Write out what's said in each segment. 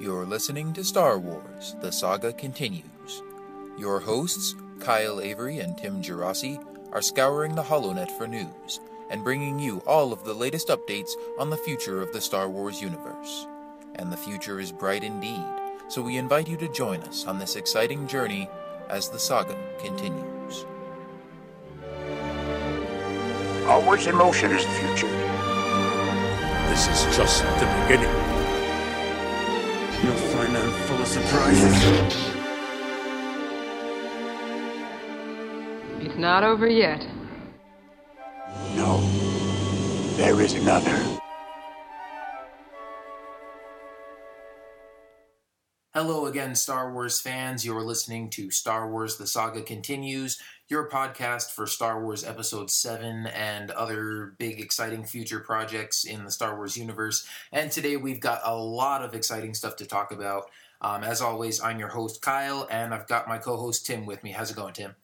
You're listening to Star Wars The Saga Continues. Your hosts, Kyle Avery and Tim Gerasi, are scouring the HoloNet for news and bringing you all of the latest updates on the future of the Star Wars universe. And the future is bright indeed, so we invite you to join us on this exciting journey as the saga continues. Always in motion is the future. This is just the beginning. You'll find I'm full of surprises. It's not over yet. No, there is another. Hello again, Star Wars fans. You're listening to Star Wars The Saga Continues, your podcast for Star Wars Episode 7 and other big, exciting future projects in the Star Wars universe. And today we've got a lot of exciting stuff to talk about. Um, as always, I'm your host, Kyle, and I've got my co host, Tim, with me. How's it going, Tim?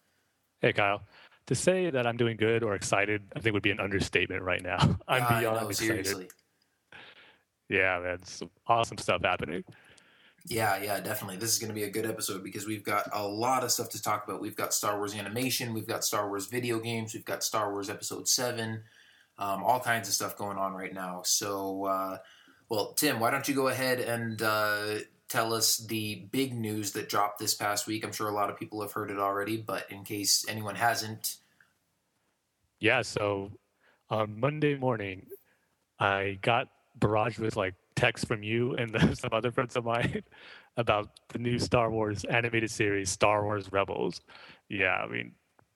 Hey, Kyle. To say that I'm doing good or excited, I think would be an understatement right now. I'm Uh, beyond no, excited. seriously. Yeah, man, some awesome stuff happening. Yeah, yeah, definitely. This is going to be a good episode because we've got a lot of stuff to talk about. We've got Star Wars animation, we've got Star Wars video games, we've got Star Wars Episode 7, um, all kinds of stuff going on right now. So, uh, well, Tim, why don't you go ahead and uh, tell us the big news that dropped this past week? I'm sure a lot of people have heard it already, but in case anyone hasn't, Yeah, so on Monday morning, I got barraged with like texts from you and some other friends of mine about the new Star Wars animated series, Star Wars Rebels. Yeah, I mean,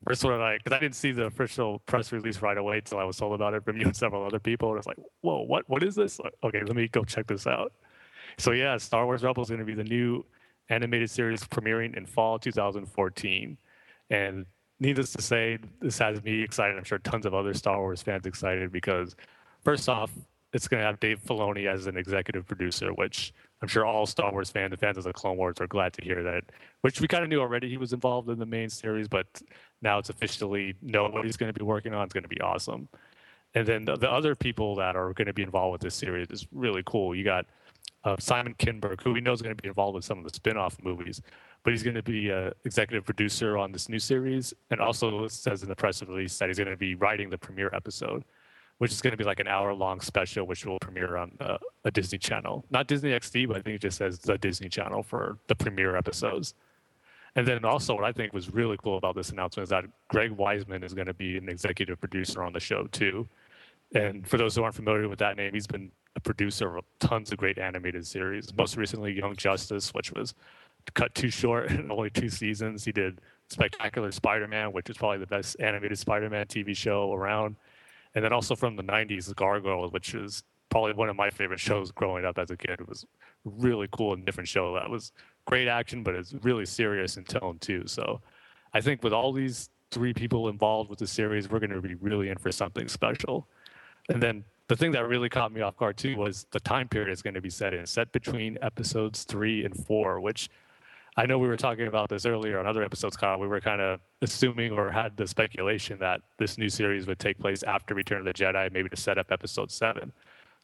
first one, like, because I didn't see the official press release right away until I was told about it from you and several other people. And it's like, whoa, what, what is this? Okay, let me go check this out. So yeah, Star Wars Rebels is going to be the new animated series premiering in fall 2014, and needless to say, this has me excited. I'm sure tons of other Star Wars fans excited because, first off, it's going to have Dave Filoni as an executive producer, which I'm sure all Star Wars fans and fans of the Clone Wars are glad to hear that. Which we kind of knew already he was involved in the main series, but now it's officially know what he's going to be working on. It's going to be awesome. And then the, the other people that are going to be involved with this series is really cool. You got uh, Simon Kinberg, who we know is going to be involved with some of the spin-off movies, but he's going to be an executive producer on this new series, and also says in the press release that he's going to be writing the premiere episode, which is going to be like an hour-long special, which will premiere on uh, a Disney channel, not Disney XD, but I think it just says the Disney channel for the premiere episodes. And then also, what I think was really cool about this announcement is that Greg Weisman is going to be an executive producer on the show too. And for those who aren't familiar with that name, he's been a producer of tons of great animated series. Most recently, Young Justice, which was cut too short in only two seasons. He did Spectacular Spider-Man, which is probably the best animated Spider-Man TV show around. And then also from the 90s, Gargoyles, which is probably one of my favorite shows growing up as a kid. It was really cool and different show that was great action, but it's really serious in tone too. So I think with all these three people involved with the series, we're going to be really in for something special. And then the thing that really caught me off guard too was the time period it's going to be set in, set between episodes three and four, which I know we were talking about this earlier on other episodes, Kyle. We were kind of assuming or had the speculation that this new series would take place after Return of the Jedi, maybe to set up episode seven.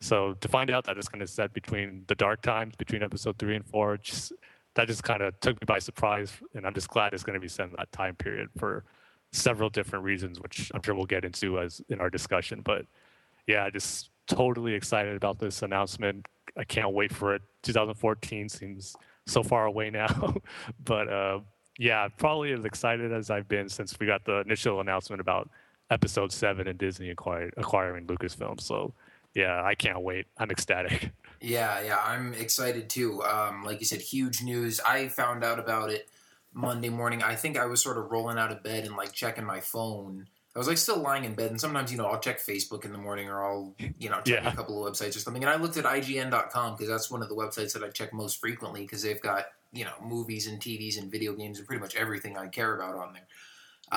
So to find out that it's going to set between the dark times, between episode three and four, just, that just kind of took me by surprise. And I'm just glad it's going to be set in that time period for several different reasons, which I'm sure we'll get into as in our discussion. But yeah, just totally excited about this announcement. I can't wait for it. 2014 seems so far away now, but uh, yeah, probably as excited as I've been since we got the initial announcement about Episode Seven and Disney acquired, acquiring Lucasfilm. So yeah, I can't wait. I'm ecstatic. Yeah, yeah, I'm excited too. Um, like you said, huge news. I found out about it Monday morning. I think I was sort of rolling out of bed and like checking my phone. I was like still lying in bed, and sometimes you know I'll check Facebook in the morning, or I'll you know check Yeah. a couple of websites or something. And I looked at IGN.com because that's one of the websites that I check most frequently because they've got you know movies and TVs and video games and pretty much everything I care about on there.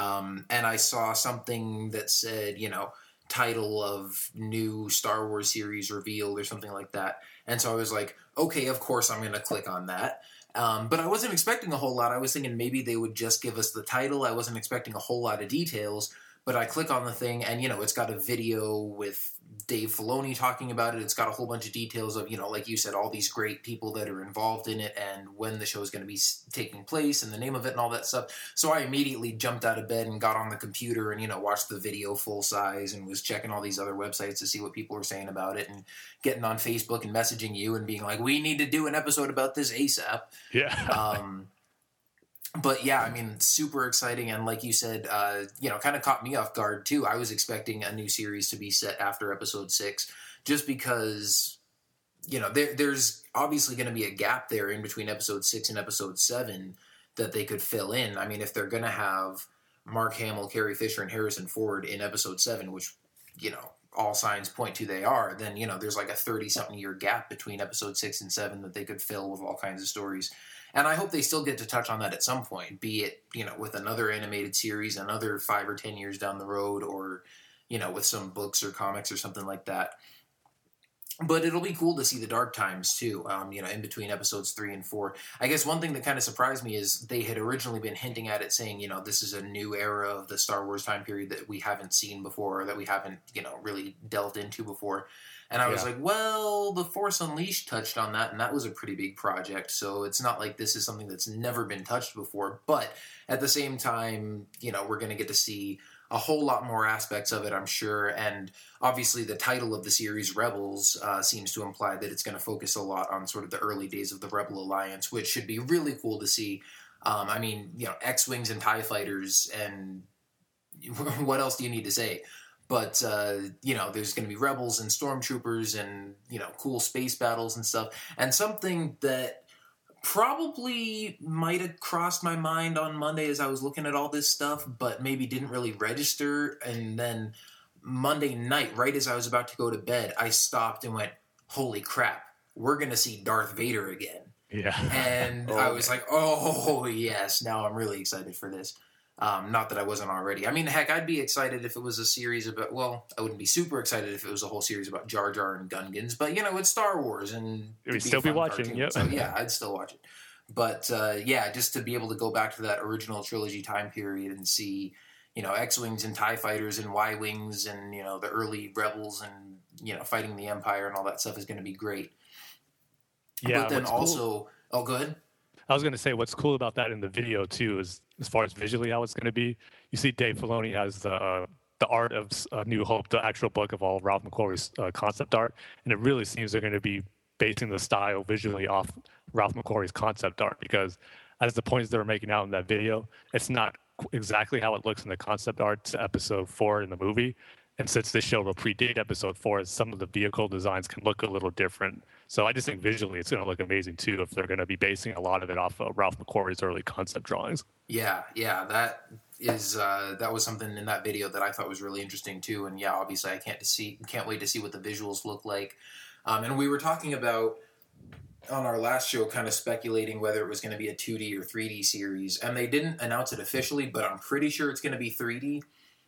Um, and I saw something that said you know title of new Star Wars series revealed or something like that. And so I was like, okay, of course I'm going to click on that. Um, but I wasn't expecting a whole lot. I was thinking maybe they would just give us the title. I wasn't expecting a whole lot of details. But I click on the thing and you know it's got a video with Dave Filoni talking about it. It's got a whole bunch of details of you know like you said all these great people that are involved in it and when the show is going to be taking place and the name of it and all that stuff. So I immediately jumped out of bed and got on the computer and you know watched the video full size and was checking all these other websites to see what people were saying about it and getting on Facebook and messaging you and being like we need to do an episode about this ASAP Yeah. um, but yeah, I mean, super exciting, and like you said, uh, you know, kind of caught me off guard too. I was expecting a new series to be set after episode six, just because, you know, there, there's obviously going to be a gap there in between episode six and episode seven that they could fill in. I mean, if they're going to have Mark Hamill, Carrie Fisher, and Harrison Ford in episode seven, which you know all signs point to they are, then you know there's like a thirty something year gap between episode six and seven that they could fill with all kinds of stories. And I hope they still get to touch on that at some point, be it, you know, with another animated series, another five or ten years down the road, or, you know, with some books or comics or something like that. But it'll be cool to see the dark times too, um, you know, in between episodes three and four. I guess one thing that kind of surprised me is they had originally been hinting at it, saying, you know, this is a new era of the Star Wars time period that we haven't seen before, or that we haven't, you know, really delved into before. And I was like, well, The Force Unleashed touched on that, and that was a pretty big project. So it's not like this is something that's never been touched before. But at the same time, you know, we're going to get to see a whole lot more aspects of it, I'm sure. And obviously, the title of the series, Rebels, uh, seems to imply that it's going to focus a lot on sort of the early days of the Rebel Alliance, which should be really cool to see. Um, I mean, you know, X Wings and TIE fighters, and what else do you need to say? But uh, you know there's going to be rebels and stormtroopers and you know cool space battles and stuff and something that probably might have crossed my mind on monday as i was looking at all this stuff but maybe didn't really register and then monday night right as i was about to go to bed i stopped and went holy crap we're going to see darth vader again yeah. and Oh, I was like, "Oh yes!" Now I'm really excited for this. Um, not that I wasn't already. I mean, heck, I'd be excited if it was a series about. Well, I wouldn't be super excited if it was a whole series about Jar Jar and Gungans, but you know, it's Star Wars, and We'd still be watching, cartoon. yep. So yeah, I'd still watch it. But uh, yeah, just to be able to go back to that original trilogy time period and see, you know, X wings and Tie fighters and Y wings and you know the early rebels and you know fighting the Empire and all that stuff is going to be great. yeah. but then what's cool- also, oh, good. I was going to say what's cool about that in the video too is as far as visually how it's going to be. You see, Dave Filoni has the uh, the art of uh, New Hope, the actual book of all Ralph McQuarrie's uh, concept art, and it really seems they're going to be basing the style visually off Ralph McQuarrie's concept art because as the points they were making out in that video, it's not exactly how it looks in the concept art to episode four in the movie. And since this show will predate episode four, some of the vehicle designs can look a little different. So I just think visually it's going to look amazing too if they're going to be basing a lot of it off of Ralph McQuarrie's early concept drawings. Yeah, yeah, that is uh, that was something in that video that I thought was really interesting too. And yeah, obviously, I can't see can't wait to see what the visuals look like. Um, and we were talking about on our last show, kind of speculating whether it was going to be a 2D or 3D series, and they didn't announce it officially, but I'm pretty sure it's going to be 3D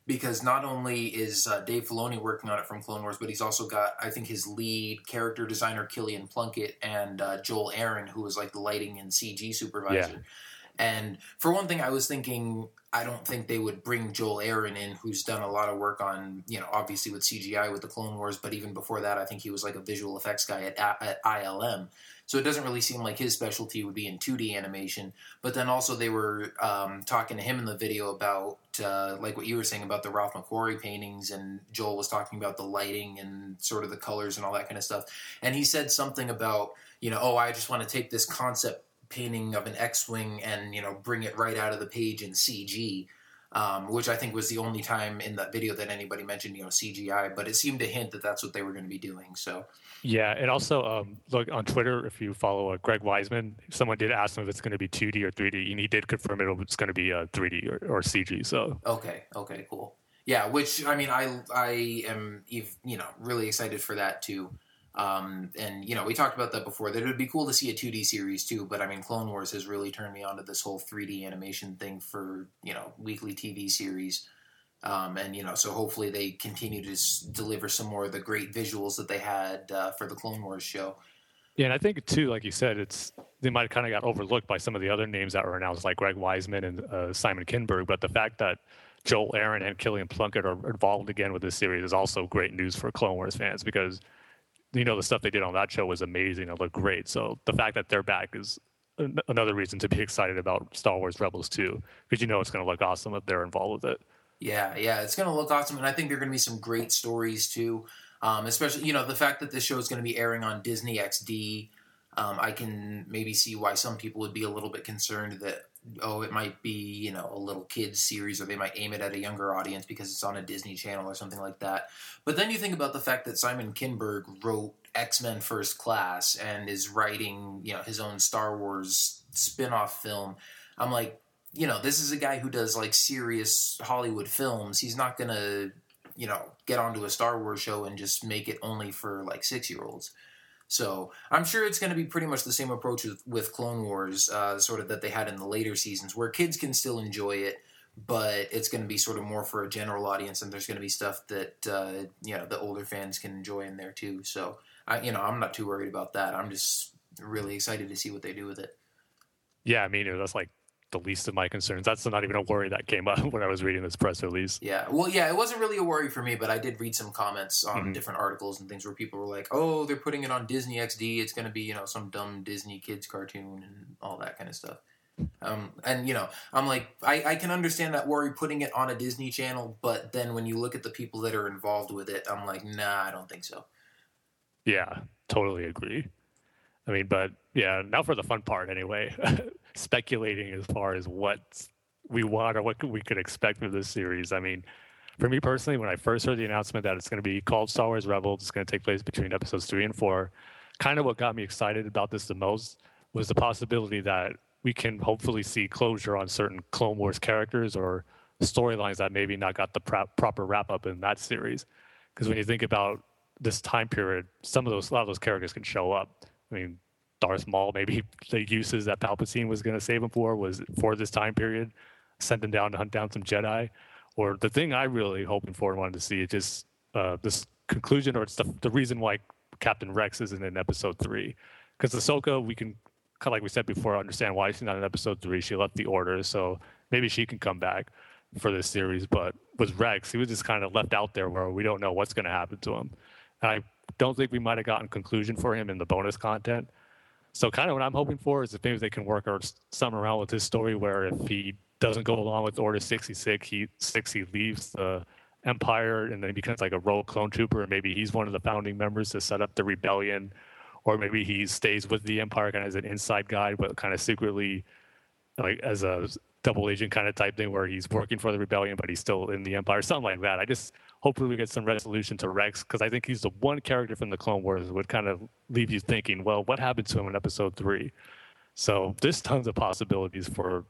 because not only is uh, Dave Filoni working on it from Clone Wars, but he's also got I think his lead character designer Killian Plunkett and uh, Joel Aron, who was like the lighting and CG supervisor. Yeah. And for one thing, I was thinking I don't think they would bring Joel Aron in, who's done a lot of work on, you know, obviously with CGI with the Clone Wars, but even before that, I think he was like a visual effects guy at, at ILM. So it doesn't really seem like his specialty would be in 2D animation. But then also they were um, talking to him in the video about, uh, like what you were saying about the Ralph McQuarrie paintings, and Joel was talking about the lighting and sort of the colors and all that kind of stuff. And he said something about, you know, oh, I just want to take this concept painting of an X-wing and you know bring it right out of the page in CG, um, which I think was the only time in that video that anybody mentioned you know CGI. But it seemed to hint that that's what they were going to be doing. So Yeah, and also um, look on Twitter if you follow uh, Greg Weisman. Someone did ask him if it's going to be 2D or 3D, and he did confirm it it's going to be uh, 3D or, or CG. So okay, okay, cool. Yeah, which I mean, I I am you know really excited for that too. Um, and you know, we talked about that before. That it would be cool to see a 2D series too. But I mean, Clone Wars has really turned me on to this whole 3D animation thing for you know weekly TV series. Um, and you know, so hopefully they continue to s- deliver some more of the great visuals that they had uh, for the Clone Wars show. yeah, and I think too, like you said, it's they might have kind of got overlooked by some of the other names that were announced, like Greg Weisman and uh, Simon Kinberg. But the fact that Joel Aron and Killian Plunkett are involved again with this series is also great news for Clone Wars fans because you know the stuff they did on that show was amazing. It looked great. So the fact that they're back is an- another reason to be excited about Star Wars Rebels too, because you know it's going to look awesome if they're involved with it. Yeah, yeah, it's going to look awesome, and I think there are going to be some great stories too. Um, especially, you know, the fact that this show is going to be airing on Disney XD. Um, I can maybe see why some people would be a little bit concerned that oh, it might be you know a little kids series, or they might aim it at a younger audience because it's on a Disney Channel or something like that. But then you think about the fact that Simon Kinberg wrote X Men First Class and is writing you know his own Star Wars spin-off film. I'm like, you know, this is a guy who does like serious Hollywood films. He's not gonna, you know, get onto a Star Wars show and just make it only for like six year olds. So I'm sure it's going to be pretty much the same approach with, with Clone Wars, uh, sort of that they had in the later seasons, where kids can still enjoy it, but it's going to be sort of more for a general audience, and there's going to be stuff that uh, you know the older fans can enjoy in there too. So I, you know, I'm not too worried about that. I'm just really excited to see what they do with it. Yeah, I mean that's like the least of my concerns. That's not even a worry that came up when I was reading this press release. Yeah, well, yeah, it wasn't really a worry for me, but I did read some comments on Mhm. different articles and things where people were like, "Oh, they're putting it on Disney XD. It's going to be you know some dumb Disney kids cartoon and all that kind of stuff." Um, and you know, I'm like, I, I can understand that worry putting it on a Disney channel, but then when you look at the people that are involved with it, I'm like, nah, I don't think so. Yeah, totally agree. I mean, but yeah, now for the fun part anyway. Speculating as far as what we want or what we could expect from this series. I mean, for me personally, when I first heard the announcement that it's going to be called Star Wars Rebels, it's going to take place between episodes three and four, kind of what got me excited about this the most was the possibility that we can hopefully see closure on certain Clone Wars characters or storylines that maybe not got the pro- proper wrap up in that series. Because when you think about this time period, some of those a lot of those characters can show up. I mean, Darth Maul, maybe the uses that Palpatine was going to save him for was for this time period, sent him down to hunt down some Jedi. Or the thing I really hoping for and wanted to see is just uh, this conclusion, or it's the, the reason why Captain Rex isn't in Episode Three, because Ahsoka, we can kind of like we said before, understand why she's not in Episode Three. She left the Order, so maybe she can come back for this series. But with Rex, he was just kind of left out there where we don't know what's going to happen to him. And I don't think we might have gotten conclusion for him in the bonus content. So kind of what I'm hoping for is if maybe they can work or something around with his story where if he doesn't go along with Order 66, he six he leaves the Empire and then he becomes like a rogue clone trooper and maybe he's one of the founding members to set up the rebellion, or maybe he stays with the Empire kind of as an inside guy, but kind of secretly like as a double agent kind of type thing where he's working for the rebellion but he's still in the Empire, something like that. I just hopefully we get some resolution to Rex because I think he's the one character from the Clone Wars that would kind of leave you thinking, well, what happened to him in Episode Three? So there's tons of possibilities for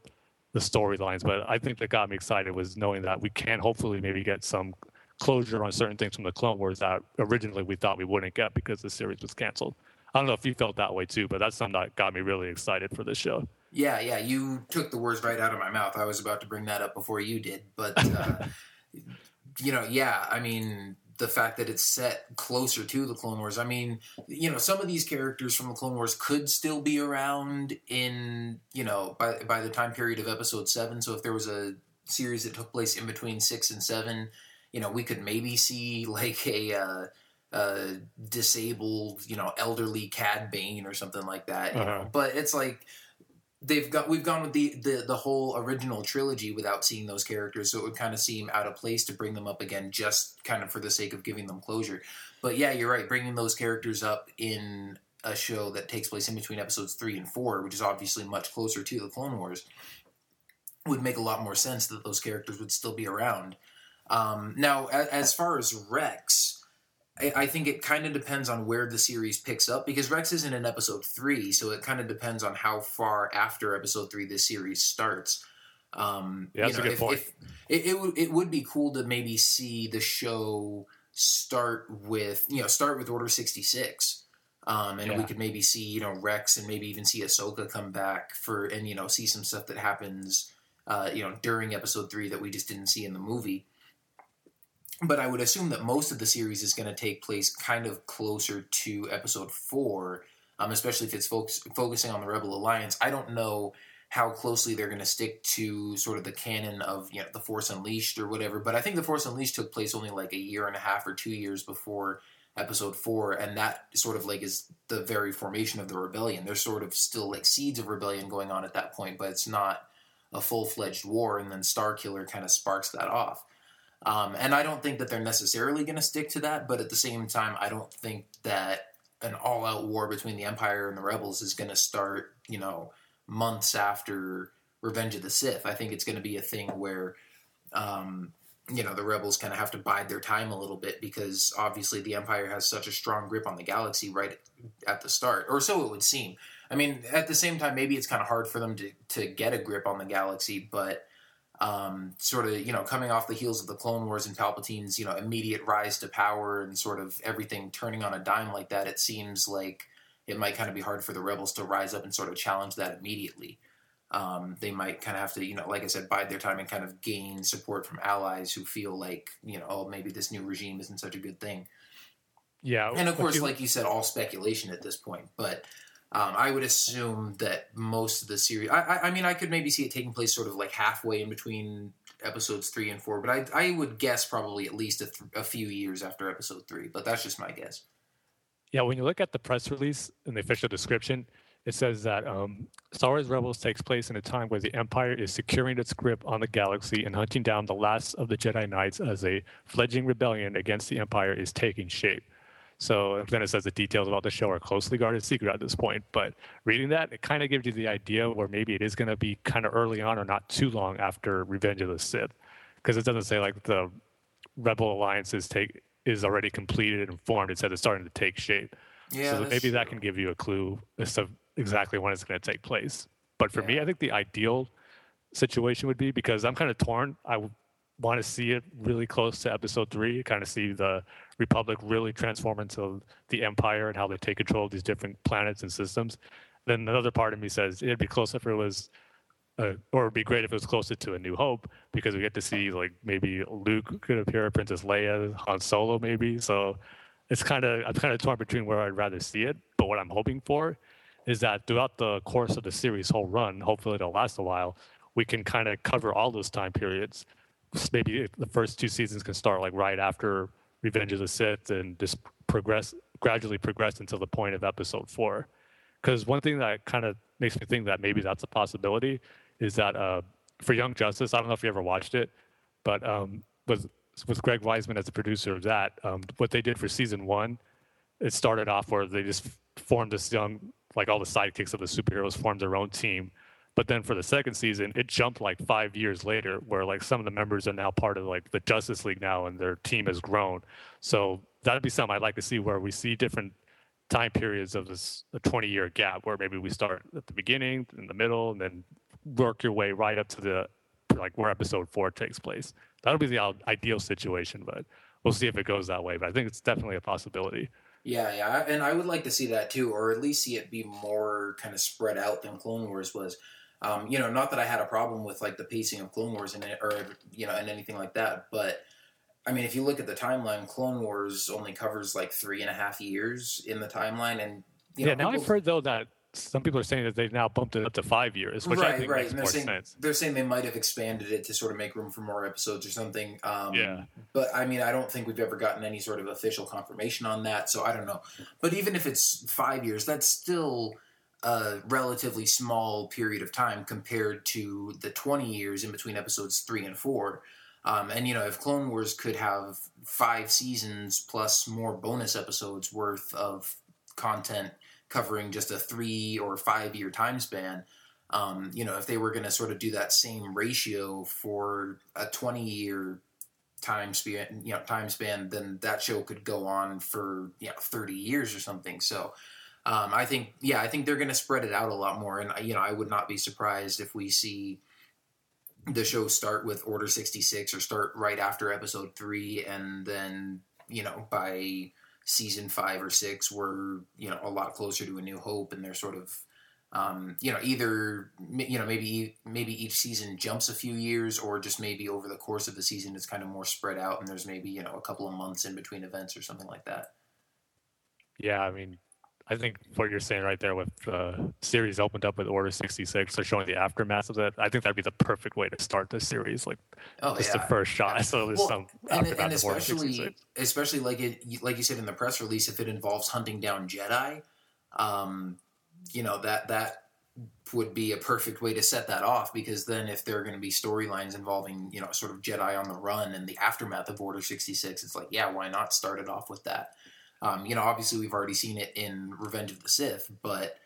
the storylines, but I think that got me excited was knowing that we can hopefully maybe get some closure on certain things from the Clone Wars that originally we thought we wouldn't get because the series was canceled. I don't know if you felt that way too, but that's something that got me really excited for this show. Yeah, yeah, you took the words right out of my mouth. I was about to bring that up before you did, but uh, you know, yeah, I mean, the fact that it's set closer to the Clone Wars. I mean, you know, some of these characters from the Clone Wars could still be around in, you know, by by the time period of Episode Seven. So if there was a series that took place in between six and seven, you know, we could maybe see like a. Uh, uh, disabled, you know, elderly Cad Bane or something like that. You Uh-huh. know? But it's like they've got we've gone with the, the the whole original trilogy without seeing those characters, so it would kind of seem out of place to bring them up again, just kind of for the sake of giving them closure. But yeah, you're right. Bringing those characters up in a show that takes place in between episodes three and four, which is obviously much closer to the Clone Wars, would make a lot more sense that those characters would still be around. Um, now, a- as far as Rex, I, I think it kind of depends on where the series picks up because Rex isn't in episode three, so it kind of depends on how far after episode three this series starts. Um, Yeah, that's you a good if, point. If, it, it would it would be cool to maybe see the show start with you know start with Order sixty six. Um, and we could maybe see, you know, Rex and maybe even see Ahsoka come back for, and, you know, see some stuff that happens, uh, you know, during episode three that we just didn't see in the movie but I would assume that most of the series is going to take place kind of closer to episode four, um, especially if it's focus, focusing on the Rebel Alliance. I don't know how closely they're going to stick to sort of the canon of you know the Force Unleashed or whatever. But I think the Force Unleashed took place only like a year and a half or two years before Episode Four, and that sort of like is the very formation of the rebellion. There's sort of still like seeds of rebellion going on at that point, but it's not a full fledged war. And then Starkiller kind of sparks that off. Um, and I don't think that they're necessarily going to stick to that, but at the same time, I don't think that an all out war between the Empire and the Rebels is going to start, you know, months after Revenge of the Sith. I think it's going to be a thing where, um, you know, the Rebels kind of have to bide their time a little bit because obviously the Empire has such a strong grip on the galaxy right at the start, or so it would seem. I mean, at the same time, maybe it's kind of hard for them to, to get a grip on the galaxy, but um, sort of, you know, coming off the heels of the Clone Wars and Palpatine's, you know, immediate rise to power and sort of everything turning on a dime like that, it seems like it might kind of be hard for the rebels to rise up and sort of challenge that immediately. Um, they might kind of have to, you know, like I said, bide their time and kind of gain support from allies who feel like, you know, oh, maybe this new regime isn't such a good thing. Yeah, and of course, you... like you said, all speculation at this point. But um, I would assume that most of the series. I, I, I, mean, I could maybe see it taking place sort of like halfway in between episodes three and four, but I, I would guess probably at least a, th- a few years after episode three. But that's just my guess. Yeah, when you look at the press release and the official description, it says that um, Star Wars Rebels takes place in a time where the Empire is securing its grip on the galaxy and hunting down the last of the Jedi Knights as a fledgling rebellion against the Empire is taking shape. So then it says the details about the show are closely guarded secret at this point. But reading that, it kind of gives you the idea where maybe it is going to be kind of early on or not too long after Revenge of the Sith, because it doesn't say like the Rebel Alliance is take is already completed and formed. It said it's starting to take shape. Yeah, so maybe that can give you a clue as to exactly when it's going to take place. But for yeah. me, I think the ideal situation would be because I'm kind of torn. I want to see it really close to episode three, kind of see the Republic really transform into the Empire and how they take control of these different planets and systems. Then another part of me says it'd be close if it was, uh, or it'd be great if it was closer to A New Hope because we get to see like maybe Luke could appear, Princess Leia, Han Solo maybe. So it's kind of I'm kind of torn between where I'd rather see it. But what I'm hoping for is that throughout the course of the series whole run, hopefully it'll last a while, we can kind of cover all those time periods. Maybe the first two seasons can start like right after Revenge of the Sith and just progress gradually progress until the point of episode four. Because one thing that kind of makes me think that maybe that's a possibility is that uh, for Young Justice, I don't know if you ever watched it, but um, with with Greg Weisman as the producer of that, um, what they did for season one, it started off where they just formed this young, like all the sidekicks of the superheroes formed their own team but then for the second season, it jumped like five years later, where like some of the members are now part of like the Justice League now, and their team has grown. So that'd be something I'd like to see where we see different time periods of this 20 year gap, where maybe we start at the beginning, in the middle, and then work your way right up to the like where episode four takes place. That'll be the ideal situation, but we'll see if it goes that way. But I think it's definitely a possibility. Yeah, yeah, and I would like to see that too, or at least see it be more kind of spread out than Clone Wars was. Um, you know, not that I had a problem with like the pacing of Clone Wars and or you know and anything like that, but I mean, if you look at the timeline, Clone Wars only covers like three and a half years in the timeline, and yeah. Know, now people, I've heard though that some people are saying that they've now bumped it up to five years, which right, I think right. makes and they're more saying, sense. They're saying they might have expanded it to sort of make room for more episodes or something. Um, yeah. But I mean, I don't think we've ever gotten any sort of official confirmation on that, so I don't know. But even if it's five years, that's still a relatively small period of time compared to the 20 years in between episodes three and four. Um, and you know, if Clone Wars could have five seasons plus more bonus episodes worth of content covering just a three or five year time span, um, you know, if they were going to sort of do that same ratio for a 20 year time span, you know, time span, then that show could go on for you know 30 years or something. So um, I think, yeah, I think they're going to spread it out a lot more, and you know, I would not be surprised if we see the show start with Order sixty six or start right after Episode three, and then you know by season five or six, we're you know a lot closer to A New Hope, and they're sort of um, you know either you know maybe maybe each season jumps a few years or just maybe over the course of the season it's kind of more spread out and there's maybe you know a couple of months in between events or something like that. Yeah i mean I think what you're saying right there with the series opened up with Order 66, so showing the aftermath of that, I think that'd be the perfect way to start the series. Like, Oh just yeah. the first shot. So there's Well, some and, aftermath and of Order especially 66. especially like it like you said in the press release if it involves hunting down jedi um you know that that would be a perfect way to set that off because then if there are going to be storylines involving you know sort of jedi on the run and the aftermath of order 66 it's like yeah why not start it off with that um, you know obviously we've already seen it in revenge of the sith but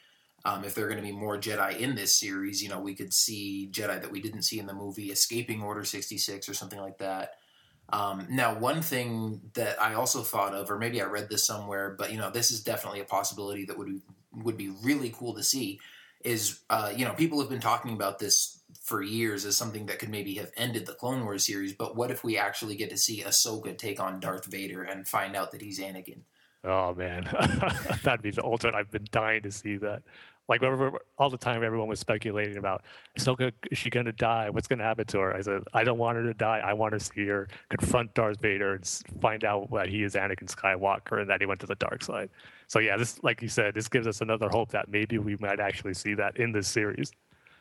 um, if there are going to be more Jedi in this series, you know, we could see Jedi that we didn't see in the movie escaping Order 66 or something like that. Um, now, one thing that I also thought of, or maybe I read this somewhere, but you know, this is definitely a possibility that would be, would be really cool to see. Is uh, you know, people have been talking about this for years as something that could maybe have ended the Clone Wars series. But what if we actually get to see Ahsoka take on Darth Vader and find out that he's Anakin? Oh man, that'd be the ultimate. I've been dying to see that. Like whenever, all the time, everyone was speculating about Ahsoka. Is she gonna die? What's gonna happen to her? I said, I don't want her to die. I want to see her confront Darth Vader and find out that he is Anakin Skywalker and that he went to the dark side. So yeah, this, like you said, this gives us another hope that maybe we might actually see that in this series.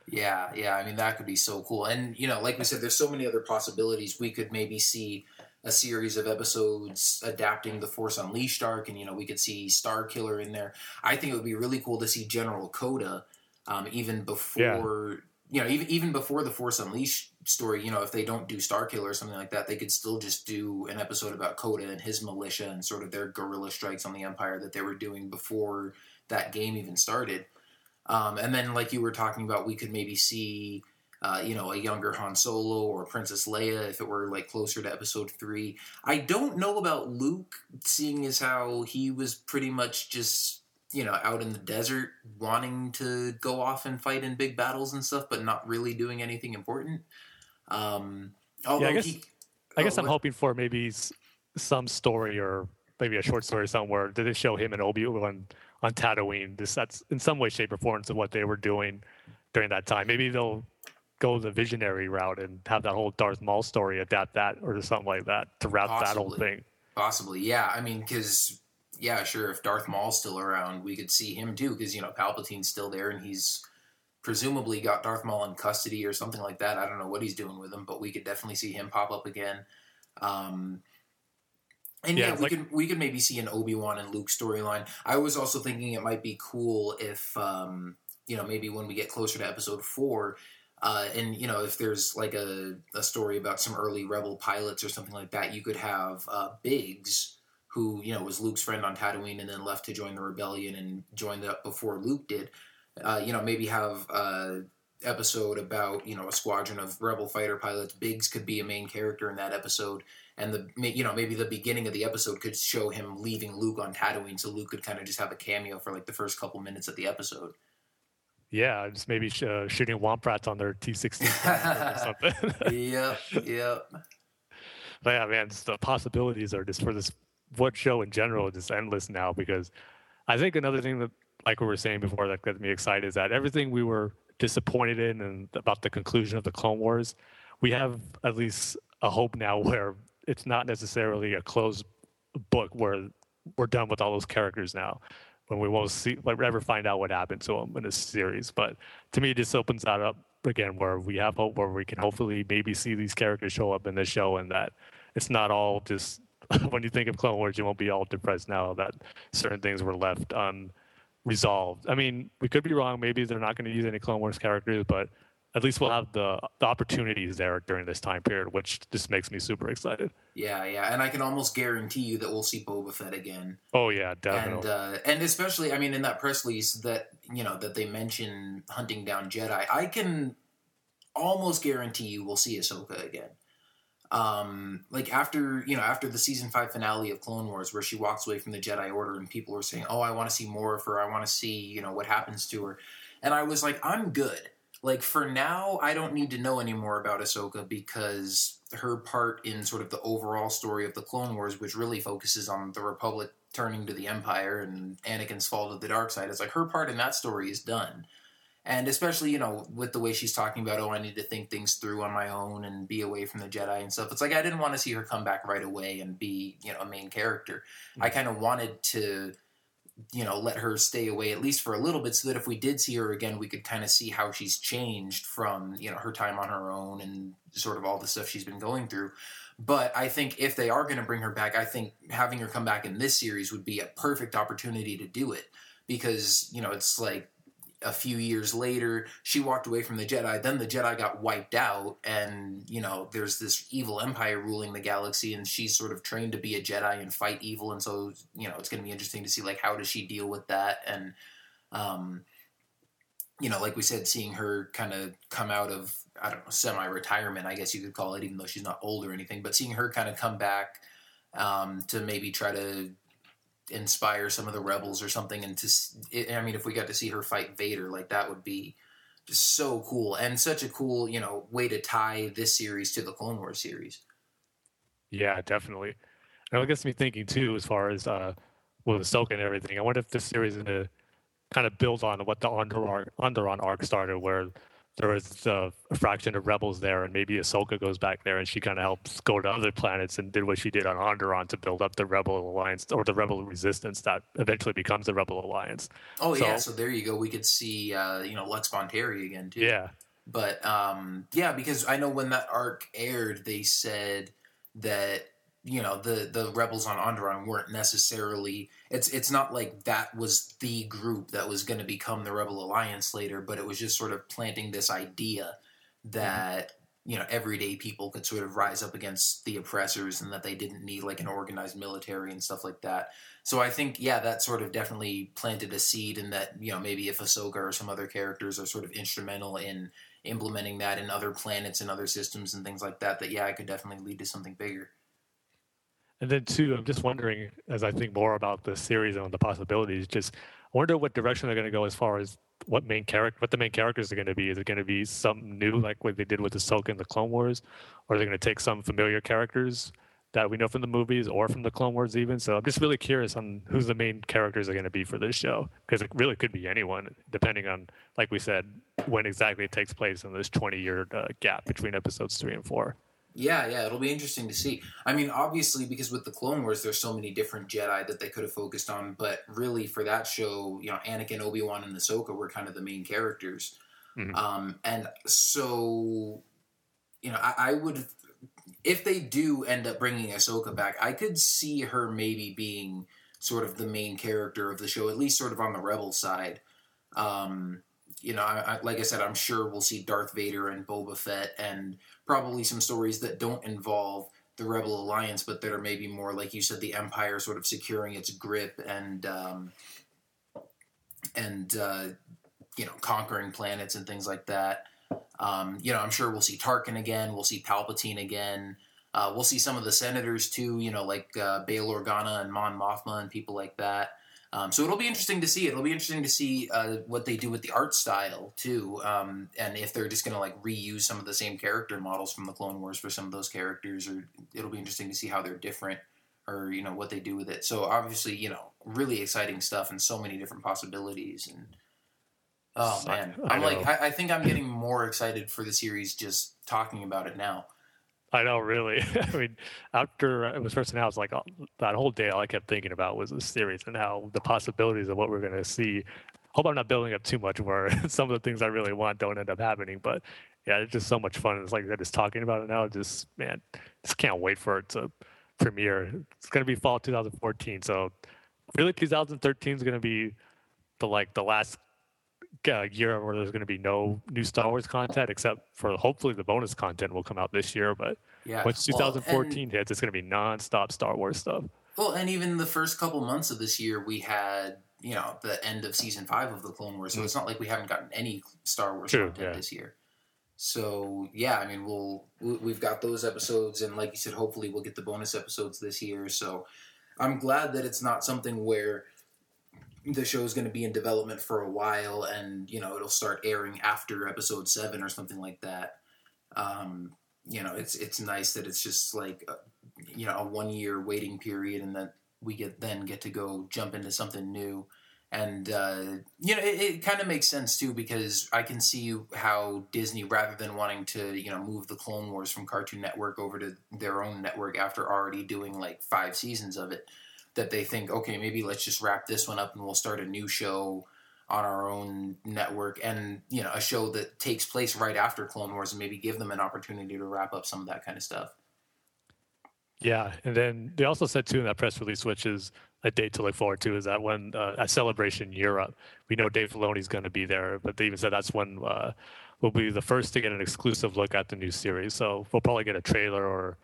Yeah, yeah. I mean, that could be so cool. And, you know, like we said, there's so many other possibilities. We could maybe see a series of episodes adapting the Force Unleashed arc, and, you know, we could see Starkiller in there. I think it would be really cool to see General Kota um, even before, you know, even, even before the Force Unleashed story. You know, if they don't do Starkiller or something like that, they could still just do an episode about Kota and his militia and sort of their guerrilla strikes on the Empire that they were doing before that game even started. Um, and then, like you were talking about, we could maybe see, uh, you know, a younger Han Solo or Princess Leia if it were like closer to Episode Three. I don't know about Luke, seeing as how he was pretty much just, you know, out in the desert, wanting to go off and fight in big battles and stuff, but not really doing anything important. Um, although guess- he, I guess oh, I'm what- hoping for maybe some story or maybe a short story somewhere. Did they show him and Obi Wan on Tatooine? This that's in some way, shape, or form to what they were doing during that time. Maybe they'll go the visionary route and have that whole Darth Maul story, adapt that or something like that to wrap that whole thing. Possibly, yeah. I mean, because yeah, sure. If Darth Maul's still around, we could see him too. Because you know Palpatine's still there, and he's presumably got Darth Maul in custody or something like that. I don't know what he's doing with him, but we could definitely see him pop up again. Um, and Yeah, yeah, we like- could we could maybe see an Obi Wan and Luke storyline. I was also thinking it might be cool if um, you know maybe when we get closer to Episode Four. Uh, and you know, if there's like a, a story about some early rebel pilots or something like that, you could have uh, Biggs, who you know was Luke's friend on Tatooine and then left to join the rebellion and joined up before Luke did. Uh, you know, maybe have a episode about you know a squadron of rebel fighter pilots. Biggs could be a main character in that episode, and the you know maybe the beginning of the episode could show him leaving Luke on Tatooine, so Luke could kind of just have a cameo for like the first couple minutes of the episode. Yeah, just maybe sh- uh, shooting Womprats on their T16 or something. yep, yep. But yeah, man, the possibilities are just for this what show in general just endless now because I think another thing that like we were saying before that got me excited is that everything we were disappointed in and about the conclusion of the Clone Wars, we have at least a hope now where it's not necessarily a closed book where we're done with all those characters now. When we won't see, like, ever find out what happened to them in this series. But to me, this opens that up again, where we have hope, where we can hopefully maybe see these characters show up in this show, and that it's not all just when you think of Clone Wars, you won't be all depressed now that certain things were left unresolved. I mean, we could be wrong. Maybe they're not going to use any Clone Wars characters, but at least we'll have the, the opportunities there during this time period, which just makes me super excited. Yeah, yeah, and I can almost guarantee you that we'll see Boba Fett again. Oh yeah, and definitely. uh, and especially I mean in that press release that you know that they mention hunting down Jedi, I can almost guarantee you we'll see Ahsoka again. Um, like after you know after the season five finale of Clone Wars, where she walks away from the Jedi Order, and people were saying, "Oh, I want to see more of her. I want to see you know what happens to her," and I was like, "I'm good." Like for now, I don't need to know any more about Ahsoka because her part in sort of the overall story of the Clone Wars, which really focuses on the Republic turning to the Empire and Anakin's fall to the dark side, it's like her part in that story is done. And especially, you know, with the way she's talking about, oh, I need to think things through on my own and be away from the Jedi and stuff. It's like I didn't want to see her come back right away and be, you know, a main character. I mm-hmm. kind of wanted to you know let her stay away at least for a little bit so that if we did see her again we could kind of see how she's changed from you know her time on her own and sort of all the stuff she's been going through. But i think if they are going to bring her back i think having her come back in this series would be a perfect opportunity to do it because you know it's like a few years later, she walked away from the Jedi. Then the Jedi got wiped out, and you know, there's this evil empire ruling the galaxy, and she's sort of trained to be a Jedi and fight evil. And so, you know, it's going to be interesting to see like how does she deal with that, and um, you know, like we said, seeing her kind of come out of I don't know semi-retirement, I guess you could call it, even though she's not old or anything, but seeing her kind of come back um, to maybe try to inspire some of the rebels or something and to i mean if we got to see her fight vader like that would be just so cool and such a cool you know way to tie this series to the clone wars series. Yeah definitely. And it gets me thinking too as far as uh with Ahsoka and everything i wonder if this series is to kind of build on what the Onderon, Onderon arc started where there was a, a, fraction of rebels there, and maybe Ahsoka goes back there and she kind of helps go to other planets and did what she did on Onderon to build up the Rebel Alliance or the Rebel Resistance that eventually becomes the Rebel Alliance. Oh so, yeah, so there you go. We could see uh, you know Lux Bonteri again too. Yeah, but um, yeah, because I know when that arc aired, they said that you know the the rebels on Onderon weren't necessarily it's it's not like that was the group that was going to become the Rebel Alliance later, but it was just sort of planting this idea that mm-hmm. you know everyday people could sort of rise up against the oppressors and that they didn't need like an organized military and stuff like that. So I think yeah, that sort of definitely planted a seed in that you know maybe if Ahsoka or some other characters are sort of instrumental in implementing that in other planets and other systems and things like that, that yeah, it could definitely lead to something bigger. And then two, I'm just wondering as I think more about the series and the possibilities, just I wonder what direction they're going to go as far as what main character, what the main characters are going to be. Is it going to be something new like what they did with Ahsoka in the Clone Wars, or are they going to take some familiar characters that we know from the movies or from the Clone Wars even? So I'm just really curious on who the main characters are going to be for this show because it really could be anyone, depending on, like we said, when exactly it takes place in this 20 year uh, gap between episodes three and four. Yeah, yeah, it'll be interesting to see. I mean, obviously, because with the Clone Wars, there's so many different Jedi that they could have focused on. But really, for that show, you know, Anakin, Obi Wan, and Ahsoka were kind of the main characters. Mm-hmm. Um, and so, you know, I, I, would, if they do end up bringing Ahsoka back, I could see her maybe being sort of the main character of the show, at least sort of on the Rebel side. Um, you know, I, I, like I said, I'm sure we'll see Darth Vader and Boba Fett and probably some stories that don't involve the Rebel Alliance, but that are maybe more like you said, the Empire sort of securing its grip and um, and uh, you know conquering planets and things like that. Um, you know, I'm sure we'll see Tarkin again. We'll see Palpatine again. Uh, we'll see some of the senators too. You know, like uh, Bail Organa and Mon Mothma and people like that. Um, so it'll be interesting to see. It'll be interesting to see uh, what they do with the art style too, um, and if they're just going to like reuse some of the same character models from the Clone Wars for some of those characters, or it'll be interesting to see how they're different, or you know what they do with it. So obviously, you know, really exciting stuff and so many different possibilities. And oh man, I'm like, I, I think I'm getting more excited for the series just talking about it now. I know, really. I mean, after it was first announced, like that whole day, all I kept thinking about was the series and how the possibilities of what we're going to see. Hope I'm not building up too much where some of the things I really want don't end up happening. But yeah, it's just so much fun. It's like I just talking about it now. Just man, just can't wait for it to premiere. It's going to be fall 2014. So really, 2013 is going to be the like the last uh, year where there's going to be no new Star Wars content, except for hopefully the bonus content will come out this year. But yeah, once 2014 well, hits, it's going to be nonstop Star Wars stuff. Well, and even the first couple months of this year, we had you know the end of season five of the Clone Wars, so mm it's not like we haven't gotten any Star Wars True, content yeah. this year. So yeah, I mean we'll we've got those episodes, and like you said, hopefully we'll get the bonus episodes this year. So I'm glad that it's not something where the show is going to be in development for a while, and you know it'll start airing after episode seven or something like that. Um, you know, it's it's nice that it's just like a, you know a one year waiting period, and that we get then get to go jump into something new. And uh, you know, it, it kind of makes sense too because I can see how Disney, rather than wanting to you know move the Clone Wars from Cartoon Network over to their own network after already doing like five seasons of it, that they think, okay, maybe let's just wrap this one up and we'll start a new show on our own network and you know a show that takes place right after Clone Wars and maybe give them an opportunity to wrap up some of that kind of stuff. Yeah, and then they also said too in that press release, which is a date to look forward to, is that when uh, at Celebration Europe, we know Dave Filoni's going to be there, but they even said that's when uh, we'll be the first to get an exclusive look at the new series. So we'll probably get a trailer or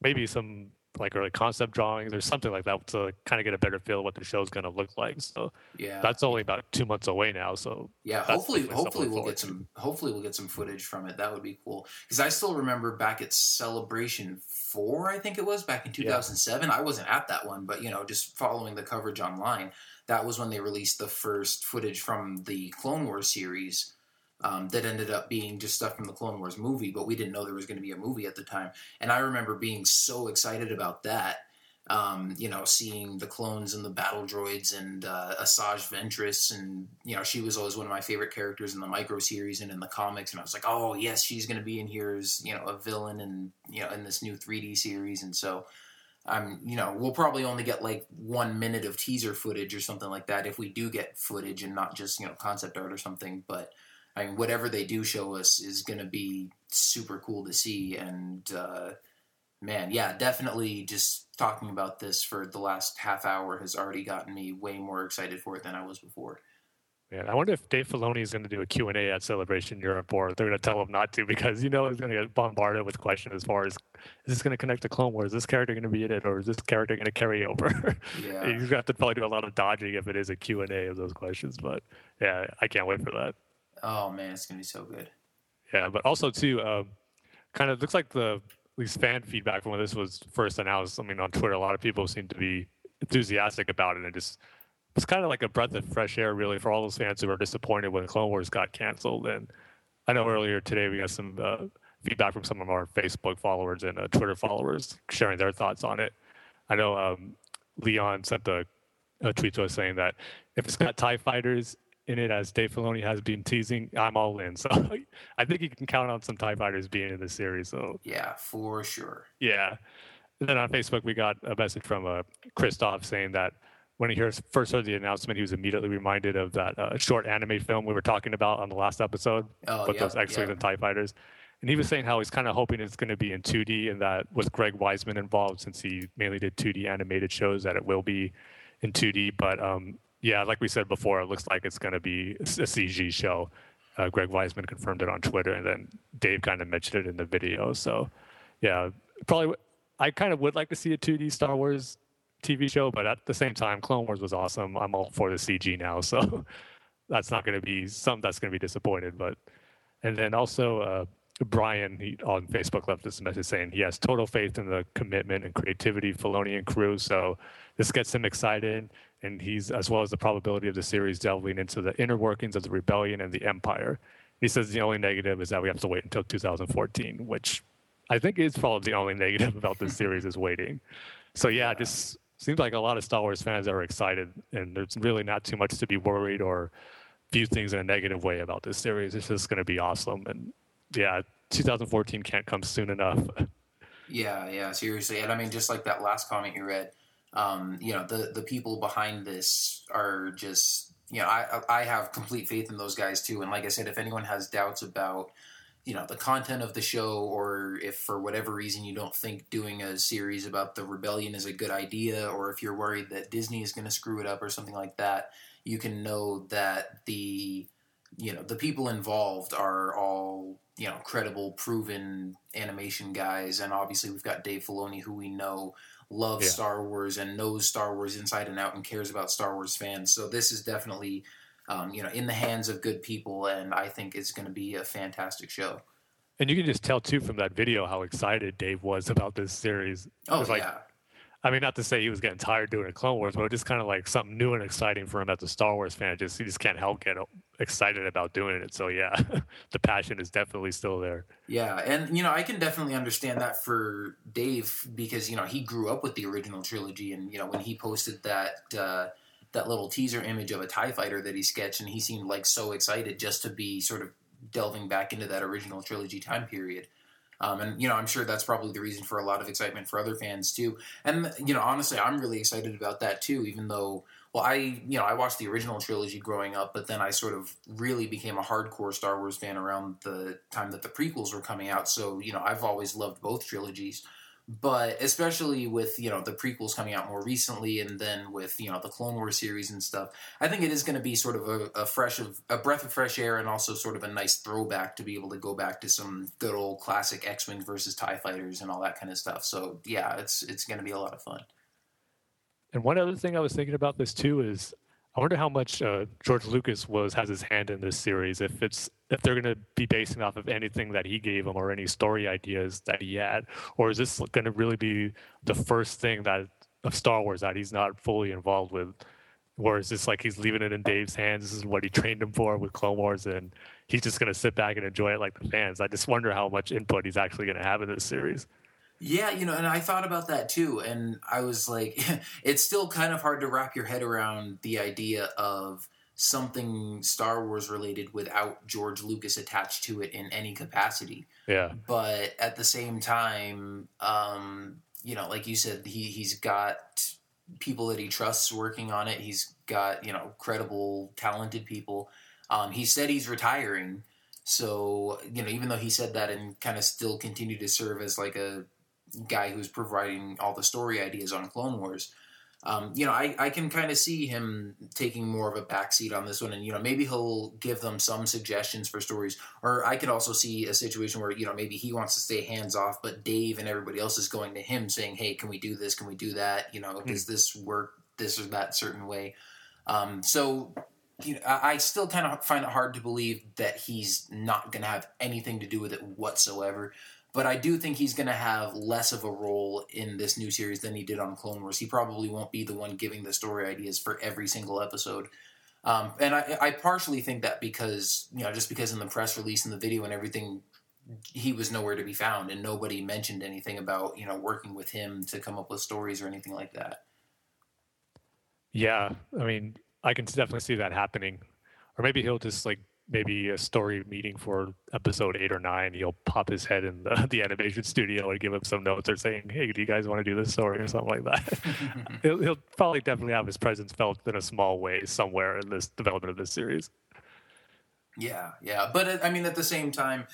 maybe some like early concept drawings or something like that to kind of get a better feel of what the show's going to look like. So Yeah, that's only about two months away now. So yeah. Hopefully, hopefully we'll get some. Hopefully we'll get some footage from it. That would be cool because I still remember back at Celebration Four, I think it was back in 2007. I wasn't at that one, but you know, just following the coverage online, that was when they released the first footage from the Clone Wars series. Um, that ended up being just stuff from the Clone Wars movie, but we didn't know there was going to be a movie at the time. And I remember being so excited about that um, you know, seeing the clones and the battle droids and uh, Asajj Ventress, and you know, she was always one of my favorite characters in the micro series and in the comics. And I was like, oh yes, she's going to be in here as you know a villain and you know in this new 3D series. And so, I'm you know, we'll probably only get like one minute of teaser footage or something like that if we do get footage and not just you know concept art or something. But I mean, whatever they do show us is going to be super cool to see and. Uh, man, yeah, definitely just talking about this for the last half hour has already gotten me way more excited for it than I was before. Man, I wonder if Dave Filoni is going to do a Q&A at Celebration Europe or they're going to tell him not to because you know he's going to get bombarded with questions as far as is this going to connect to Clone Wars? Is this character going to be in it or is this character going to carry over? Yeah. You're going to have to probably do a lot of dodging if it is a Q&A of those questions. But yeah, I can't wait for that. Oh man, it's gonna be so good. Yeah, but also too, um, kind of looks like the at least fan feedback from when this was first announced. I mean, on Twitter, a lot of people seem to be enthusiastic about it, and just it's kind of like a breath of fresh air, really, for all those fans who were disappointed when Clone Wars got canceled. And I know earlier today we got some uh, feedback from some of our Facebook followers and uh, Twitter followers sharing their thoughts on it. I know um, Leon sent a, a tweet to us saying that if it's got Tie Fighters in it, as Dave Filoni has been teasing, I'm all in. So I think you can count on some Tie Fighters being in the series. So Yeah, for sure. yeah. And then on Facebook, we got a message from uh, Christoph saying that when he hears, first heard the announcement, he was immediately reminded of that uh, short anime film we were talking about on the last episode Oh, with yeah, those X-Wings yeah. and TIE fighters. And he was saying how he's kind of hoping it's going to be in 2D and that with Greg Weisman involved, since he mainly did 2D animated shows, that it will be in 2D. But um, yeah, like we said before, it looks like it's going to be a CG show. Uh, Greg Weisman confirmed it on Twitter, and then Dave kind of mentioned it in the video. So yeah, probably I kind of would like to see a 2D Star Wars TV show, but at the same time, Clone Wars was awesome. I'm all for the CG now, so that's not going to be something that's going to be disappointed. But and then also uh, Brian he, on Facebook left this message saying he has total faith in the commitment and creativity of Filoni and crew. So this gets him excited, and he's as well as the probability of the series delving into the inner workings of the rebellion and the empire. He says the only negative is that we have to wait until 2014, which I think is probably the only negative about this series is waiting. So yeah, just seems like a lot of Star Wars fans are excited, and there's really not too much to be worried or view things in a negative way about this series. It's just going to be awesome, and yeah, 2014 can't come soon enough. Yeah, yeah, seriously. And I mean, just like that last comment you read, um, you know, the the people behind this are just, you know, I I have complete faith in those guys too. And like I said, if anyone has doubts about, you know, the content of the show, or if for whatever reason you don't think doing a series about the rebellion is a good idea, or if you're worried that Disney is going to screw it up or something like that, you can know that the you know the people involved are all you know credible proven animation guys and obviously we've got dave filoni who we know loves Yeah. star wars and knows star wars inside and out and cares about star wars fans so this is definitely um, you know in the hands of good people and i think it's going to be a fantastic show And you can just tell too from that video how excited Dave was about this series. oh like- yeah I mean, not to say he was getting tired doing a Clone Wars, but just kind of like something new and exciting for him as a Star Wars fan. Just he just can't help get excited about doing it. So yeah, the passion is definitely still there. Yeah, and you know, I can definitely understand that for Dave because you know he grew up with the original trilogy, and you know when he posted that uh, that little teaser image of a Tie Fighter that he sketched, and he seemed like so excited just to be sort of delving back into that original trilogy time period. Um, and you know, I'm sure that's probably the reason for a lot of excitement for other fans too. And you know, honestly, I'm really excited about that too. Even though, well, I you know I watched the original trilogy growing up, but then I sort of really became a hardcore Star Wars fan around the time that the prequels were coming out. So you know, I've always loved both trilogies but especially with you know the prequels coming out more recently and then with you know the clone wars series and stuff i think it is going to be sort of a, a, fresh of a breath of fresh air and also sort of a nice throwback to be able to go back to some good old classic x-wings versus tie fighters and all that kind of stuff so yeah it's it's going to be a lot of fun and one other thing i was thinking about this too is I wonder how much uh, George Lucas was has his hand in this series. If it's if they're going to be basing off of anything that he gave them or any story ideas that he had, or is this going to really be the first thing that of Star Wars that he's not fully involved with? Or is this like he's leaving it in Dave's hands? This is what he trained him for with Clone Wars, and he's just going to sit back and enjoy it like the fans. I just wonder how much input he's actually going to have in this series. Yeah, you know, and I thought about that too, and I was like, it's still kind of hard to wrap your head around the idea of something Star Wars related without George Lucas attached to it in any capacity. Yeah. But at the same time, um, you know, like you said, he he's got people that he trusts working on it. He's got you know credible, talented people. Um, he said he's retiring, so you know, even though he said that and kind of still continued to serve as like a guy who's providing all the story ideas on Clone Wars. Um, you know, I, I can kind of see him taking more of a backseat on this one, and you know, maybe he'll give them some suggestions for stories. Or I could also see a situation where you know maybe he wants to stay hands off, but Dave and everybody else is going to him saying, "Hey, can we do this? Can we do that? You know, mm does this work this or that certain way?" Um, so you know, I, I still kind of find it hard to believe that he's not going to have anything to do with it whatsoever but I do think he's going to have less of a role in this new series than he did on Clone Wars. He probably won't be the one giving the story ideas for every single episode. Um, and I, I partially think that because, you know, just because in the press release and the video and everything, he was nowhere to be found and nobody mentioned anything about, you know, working with him to come up with stories or anything like that. Yeah. I mean, I can definitely see that happening. Or maybe he'll just like maybe a story meeting for episode eight or nine, he'll pop his head in the, the animation studio and give him some notes or saying, "Hey, do you guys want to do this story or something like that?" he'll, he'll probably definitely have his presence felt in a small way somewhere in this development of this series. Yeah, yeah, but uh, I mean, at the same time,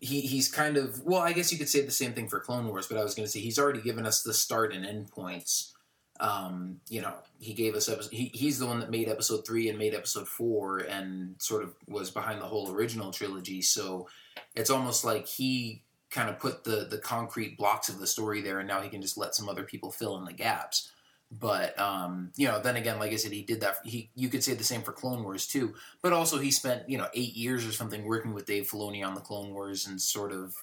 he he's kind of well, I guess you could say the same thing for Clone Wars, but I was going to say he's already given us the start and end points um, you know, he gave us episode, he, he's the one that made episode three and made episode four and sort of was behind the whole original trilogy. So it's almost like he kind of put the the concrete blocks of the story there, and now he can just let some other people fill in the gaps. But um, you know, then again, like I said, he did that. He you could say the same for Clone Wars too. But also, he spent you know eight years or something working with Dave Filoni on the Clone Wars and sort of,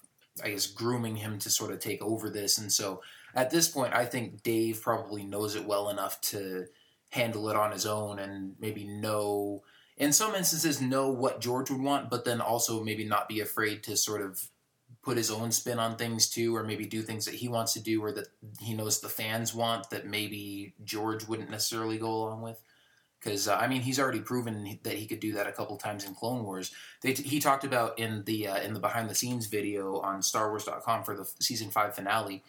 I guess, grooming him to sort of take over this. And so at this point, I think Dave probably knows it well enough to handle it on his own and maybe know, in some instances, know what George would want, but then also maybe not be afraid to sort of put his own spin on things too, or maybe do things that he wants to do or that he knows the fans want that maybe George wouldn't necessarily go along with. Because uh, I mean, he's already proven that he could do that a couple times in Clone Wars. They, he talked about in the uh, in the behind the scenes video on StarWars.com for the season five finale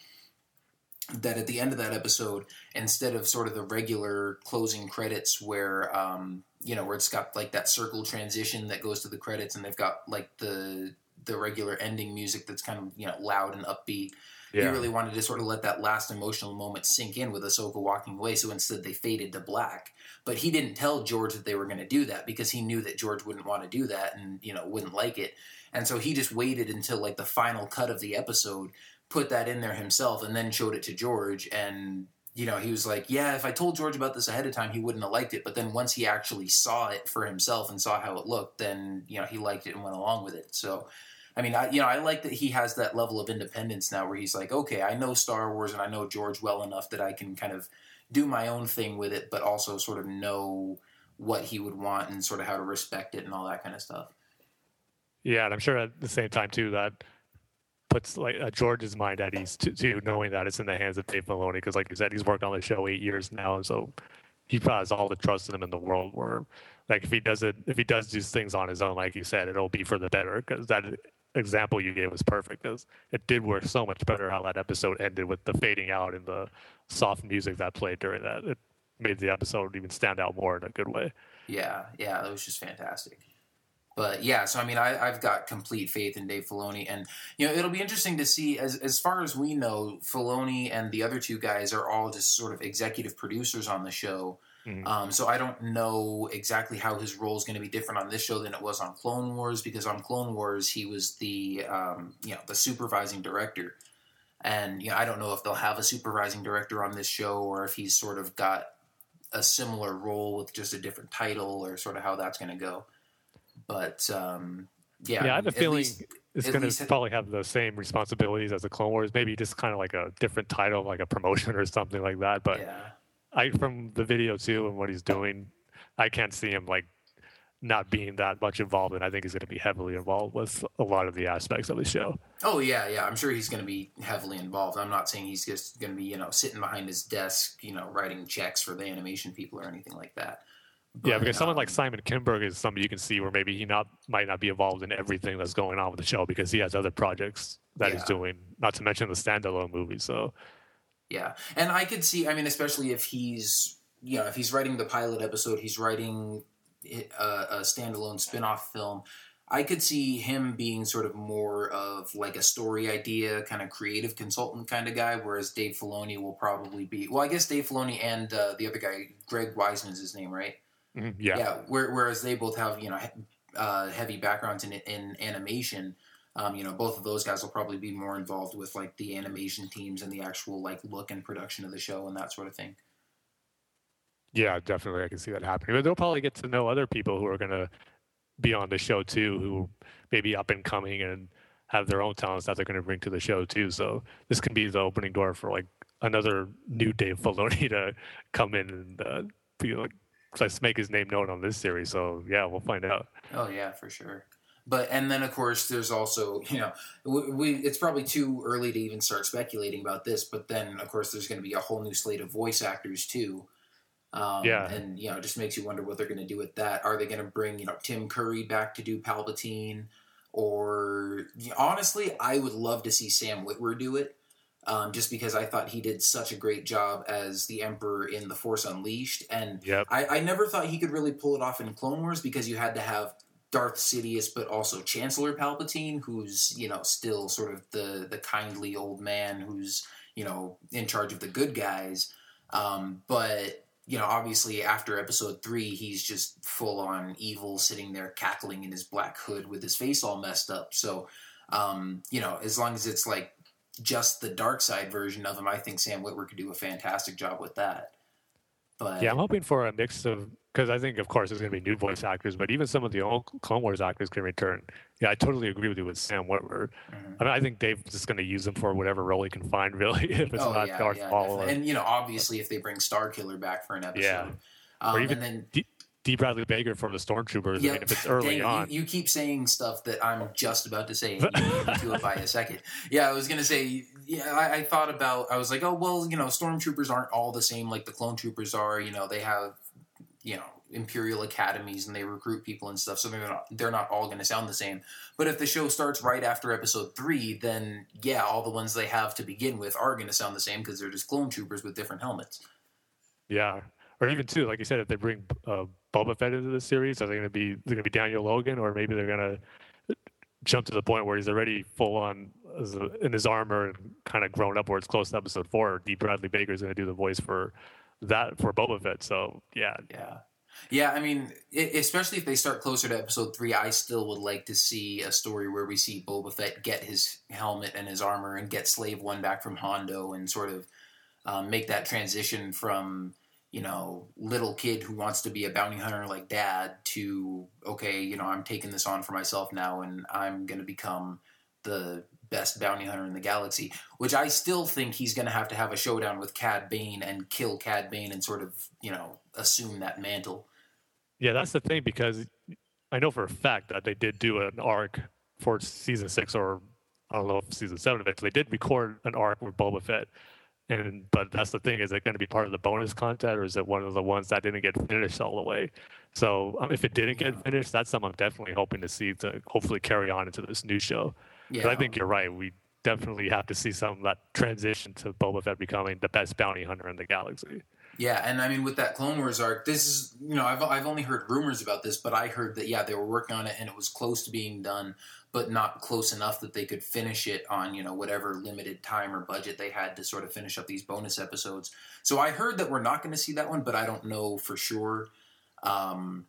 that at the end of that episode, instead of sort of the regular closing credits where um, you know where it's got like that circle transition that goes to the credits, and they've got like the the regular ending music that's kind of you know loud and upbeat. Yeah. He really wanted to sort of let that last emotional moment sink in with Ahsoka walking away, so instead they faded to black. But he didn't tell George that they were going to do that because he knew that George wouldn't want to do that and you know wouldn't like it. And so he just waited until like the final cut of the episode put that in there himself and then showed it to George and you know he was like yeah if I told George about this ahead of time he wouldn't have liked it. But then once he actually saw it for himself and saw how it looked then you know he liked it and went along with it. So I mean I you know I like that he has that level of independence now where he's like okay I know Star Wars and I know George well enough that I can kind of do my own thing with it but also sort of know what he would want and sort of how to respect it and all that kind of stuff. Yeah and I'm sure at the same time too that puts like uh, George's mind at ease to, to, knowing that it's in the hands of Dave Filoni. because, like you said, he's worked on the show eight years now, so he probably has all the trust in him in the world. Where, like, if he does it, if he does these things on his own, like you said, it'll be for the better because that example you gave was perfect. Because it did work so much better how that episode ended with the fading out and the soft music that played during that. It made the episode even stand out more in a good way. Yeah, yeah, it was just fantastic. But yeah, so I mean, I, I've got complete faith in Dave Filoni, and you know, it'll be interesting to see. As as far as we know, Filoni and the other two guys are all just sort of executive producers on the show. Mhm. Um, so I don't know exactly how his role is going to be different on this show than it was on Clone Wars, because on Clone Wars he was the um, you know the supervising director, and you know I don't know if they'll have a supervising director on this show or if he's sort of got a similar role with just a different title or sort of how that's going to go. But um, yeah, Yeah, I have a feeling least- it's going to probably have the same responsibilities as the Clone Wars. Maybe just kind of like a different title, like a promotion or something like that. But yeah. I, from the video too and what he's doing, I can't see him like not being that much involved. And I think he's going to be heavily involved with a lot of the aspects of the show. Oh yeah, yeah. I'm sure he's going to be heavily involved. I'm not saying he's just going to be, you know, sitting behind his desk, you know, writing checks for the animation people or anything like that. Yeah, because someone like um, Simon Kinberg is somebody you can see where maybe he not might not be involved in everything that's going on with the show because he has other projects that he's doing. Not to mention the standalone movie. So Yeah, and I could see. I mean, especially if he's, you know, if he's writing the pilot episode, he's writing a, a standalone spin-off film. I could see him being sort of more of like a story idea, kind of creative consultant kind of guy, whereas Dave Filoni will probably be. Well, I guess Dave Filoni and uh, the other guy, Greg Weisman's his name, right? Mhm, yeah. yeah. Where, whereas they both have you know uh, heavy backgrounds in in animation. Um, you know, both of those guys will probably be more involved with like the animation teams and the actual like look and production of the show and that sort of thing. Yeah, definitely. I can see that happening. But they'll probably get to know other people who are going to be on the show too, who may be up and coming and have their own talents that they're going to bring to the show too. So this can be the opening door for like another new Dave Filoni to come in and uh, be like, let's make his name known on this series. So yeah, we'll find out. Oh yeah, for sure. But and then of course there's also you know we, we it's probably too early to even start speculating about this. But then of course there's going to be a whole new slate of voice actors too. Um, Yeah. and you know it just makes you wonder what they're going to do with that. Are they going to bring you know Tim Curry back to do Palpatine, or honestly, I would love to see Sam Witwer do it. Um, just because I thought he did such a great job as the Emperor in The Force Unleashed, and Yep. I, I never thought he could really pull it off in Clone Wars because you had to have Darth Sidious, but also Chancellor Palpatine, who's you know still sort of the the kindly old man who's you know in charge of the good guys. Um, but you know, obviously after Episode three, he's just full on evil, sitting there cackling in his black hood with his face all messed up. So, um, you know, as long as it's like just the dark side version of him, I think Sam Witwer could do a fantastic job with that. But Yeah, I'm hoping for a mix of because I think, of course, there's going to be new voice actors, but even some of the old Clone Wars actors can return. Yeah, I totally agree with you with Sam Witwer. Mhm. I mean, I think Dave's just going to use him for whatever role he can find, really. If it's oh not yeah, Darth yeah, Maul and you know, obviously, if they bring Starkiller back for an episode, Yeah. um, or even and then D, D. Bradley Baker from the Stormtroopers. I yeah, mean, if it's early dang, on, you, you keep saying stuff that I'm just about to say, and you to it by a second. Yeah, I was gonna say, yeah, I, I thought about, I was like, oh well, you know, stormtroopers aren't all the same like the clone troopers are. You know, they have, you know, imperial academies and they recruit people and stuff, so they're not they're not all gonna sound the same. But if the show starts right after episode three, then yeah, all the ones they have to begin with are gonna sound the same because they're just clone troopers with different helmets. yeah. Or even too, like you said, if they bring uh, Boba Fett into the series, are they going to be they're going to be Daniel Logan, or maybe they're going to jump to the point where he's already full on in his armor and kind of grown up, where it's close to episode four. D. Bradley Baker is going to do the voice for that for Boba Fett. So yeah, Yeah. Yeah, I mean, i especially if they start closer to episode three, I still would like to see a story where we see Boba Fett get his helmet and his armor and get Slave One back from Hondo and sort of um, make that transition from, you know, little kid who wants to be a bounty hunter like dad to, okay, you know, I'm taking this on for myself now and I'm going to become the best bounty hunter in the galaxy, which I still think he's going to have to have a showdown with Cad Bane and kill Cad Bane and sort of, you know, assume that mantle. yeah, that's the thing because I know for a fact that they did do an arc for season six or I don't know if season seven of it. They did record an arc with Boba Fett And but that's the thing: is it going to be part of the bonus content, or is it one of the ones that didn't get finished all the way? So um, if it didn't get finished, that's something I'm definitely hoping to see to hopefully carry on into this new show. Yeah, But I think you're right. We definitely have to see some of that transition to Boba Fett becoming the best bounty hunter in the galaxy. Yeah, and I mean with that Clone Wars arc, this is you know I've I've only heard rumors about this, but I heard that yeah they were working on it and it was close to being done, but not close enough that they could finish it on you know whatever limited time or budget they had to sort of finish up these bonus episodes. So I heard that we're not going to see that one, but I don't know for sure. Um,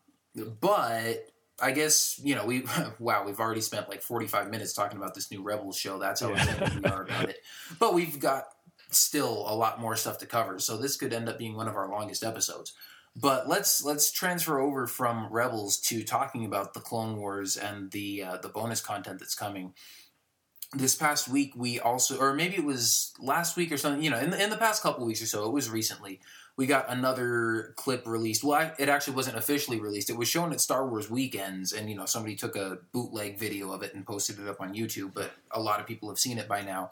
but I guess you know we wow we've already spent like forty five minutes talking about this new Rebels show. That's how Yeah. excited we are about it. But we've got still a lot more stuff to cover, so this could end up being one of our longest episodes. But let's let's transfer over from Rebels to talking about the Clone Wars and the uh, the bonus content that's coming. This past week, we also, or maybe it was last week or something. You know, in the, in the past couple weeks or so, it was recently. We got another clip released. Well, I, it actually wasn't officially released. It was shown at Star Wars weekends, and you know, somebody took a bootleg video of it and posted it up on YouTube. But a lot of people have seen it by now,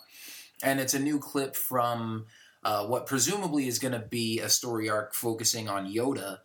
and it's a new clip from uh, what presumably is going to be a story arc focusing on Yoda.